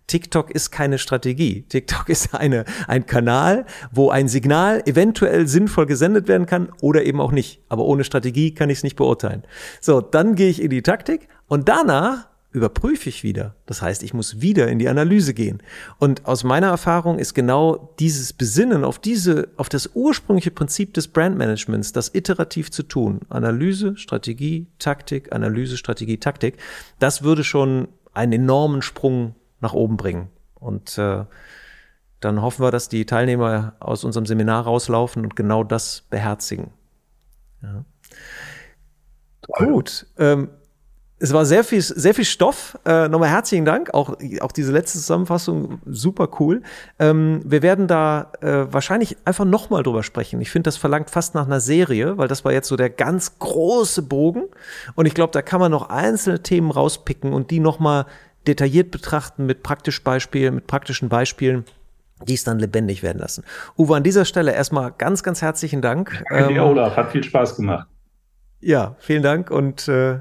TikTok ist keine Strategie. TikTok ist eine, ein Kanal, wo ein Signal eventuell sinnvoll gesendet werden kann oder eben auch nicht. Aber ohne Strategie kann ich es nicht beurteilen. So, dann gehe ich in die Taktik und danach überprüfe ich wieder. Das heißt, ich muss wieder in die Analyse gehen. Und aus meiner Erfahrung ist genau dieses Besinnen auf diese, auf das ursprüngliche Prinzip des Brandmanagements, das iterativ zu tun. Analyse, Strategie, Taktik, Analyse, Strategie, Taktik. Das würde schon einen enormen Sprung nach oben bringen. Und äh, dann hoffen wir, dass die Teilnehmer aus unserem Seminar rauslaufen und genau das beherzigen. Ja. Gut. Ähm, es war sehr viel, sehr viel Stoff. Äh, nochmal herzlichen Dank. Auch, auch diese letzte Zusammenfassung super cool. Ähm, wir werden da äh, wahrscheinlich einfach nochmal drüber sprechen. Ich finde, das verlangt fast nach einer Serie, weil das war jetzt so der ganz große Bogen. Und ich glaube, da kann man noch einzelne Themen rauspicken und die nochmal detailliert betrachten mit praktisch Beispielen, mit praktischen Beispielen die es dann lebendig werden lassen. Uwe, an dieser Stelle erstmal ganz, ganz herzlichen Dank. Danke dir, ähm, Olaf. Hat viel Spaß gemacht. Ja, vielen Dank und äh,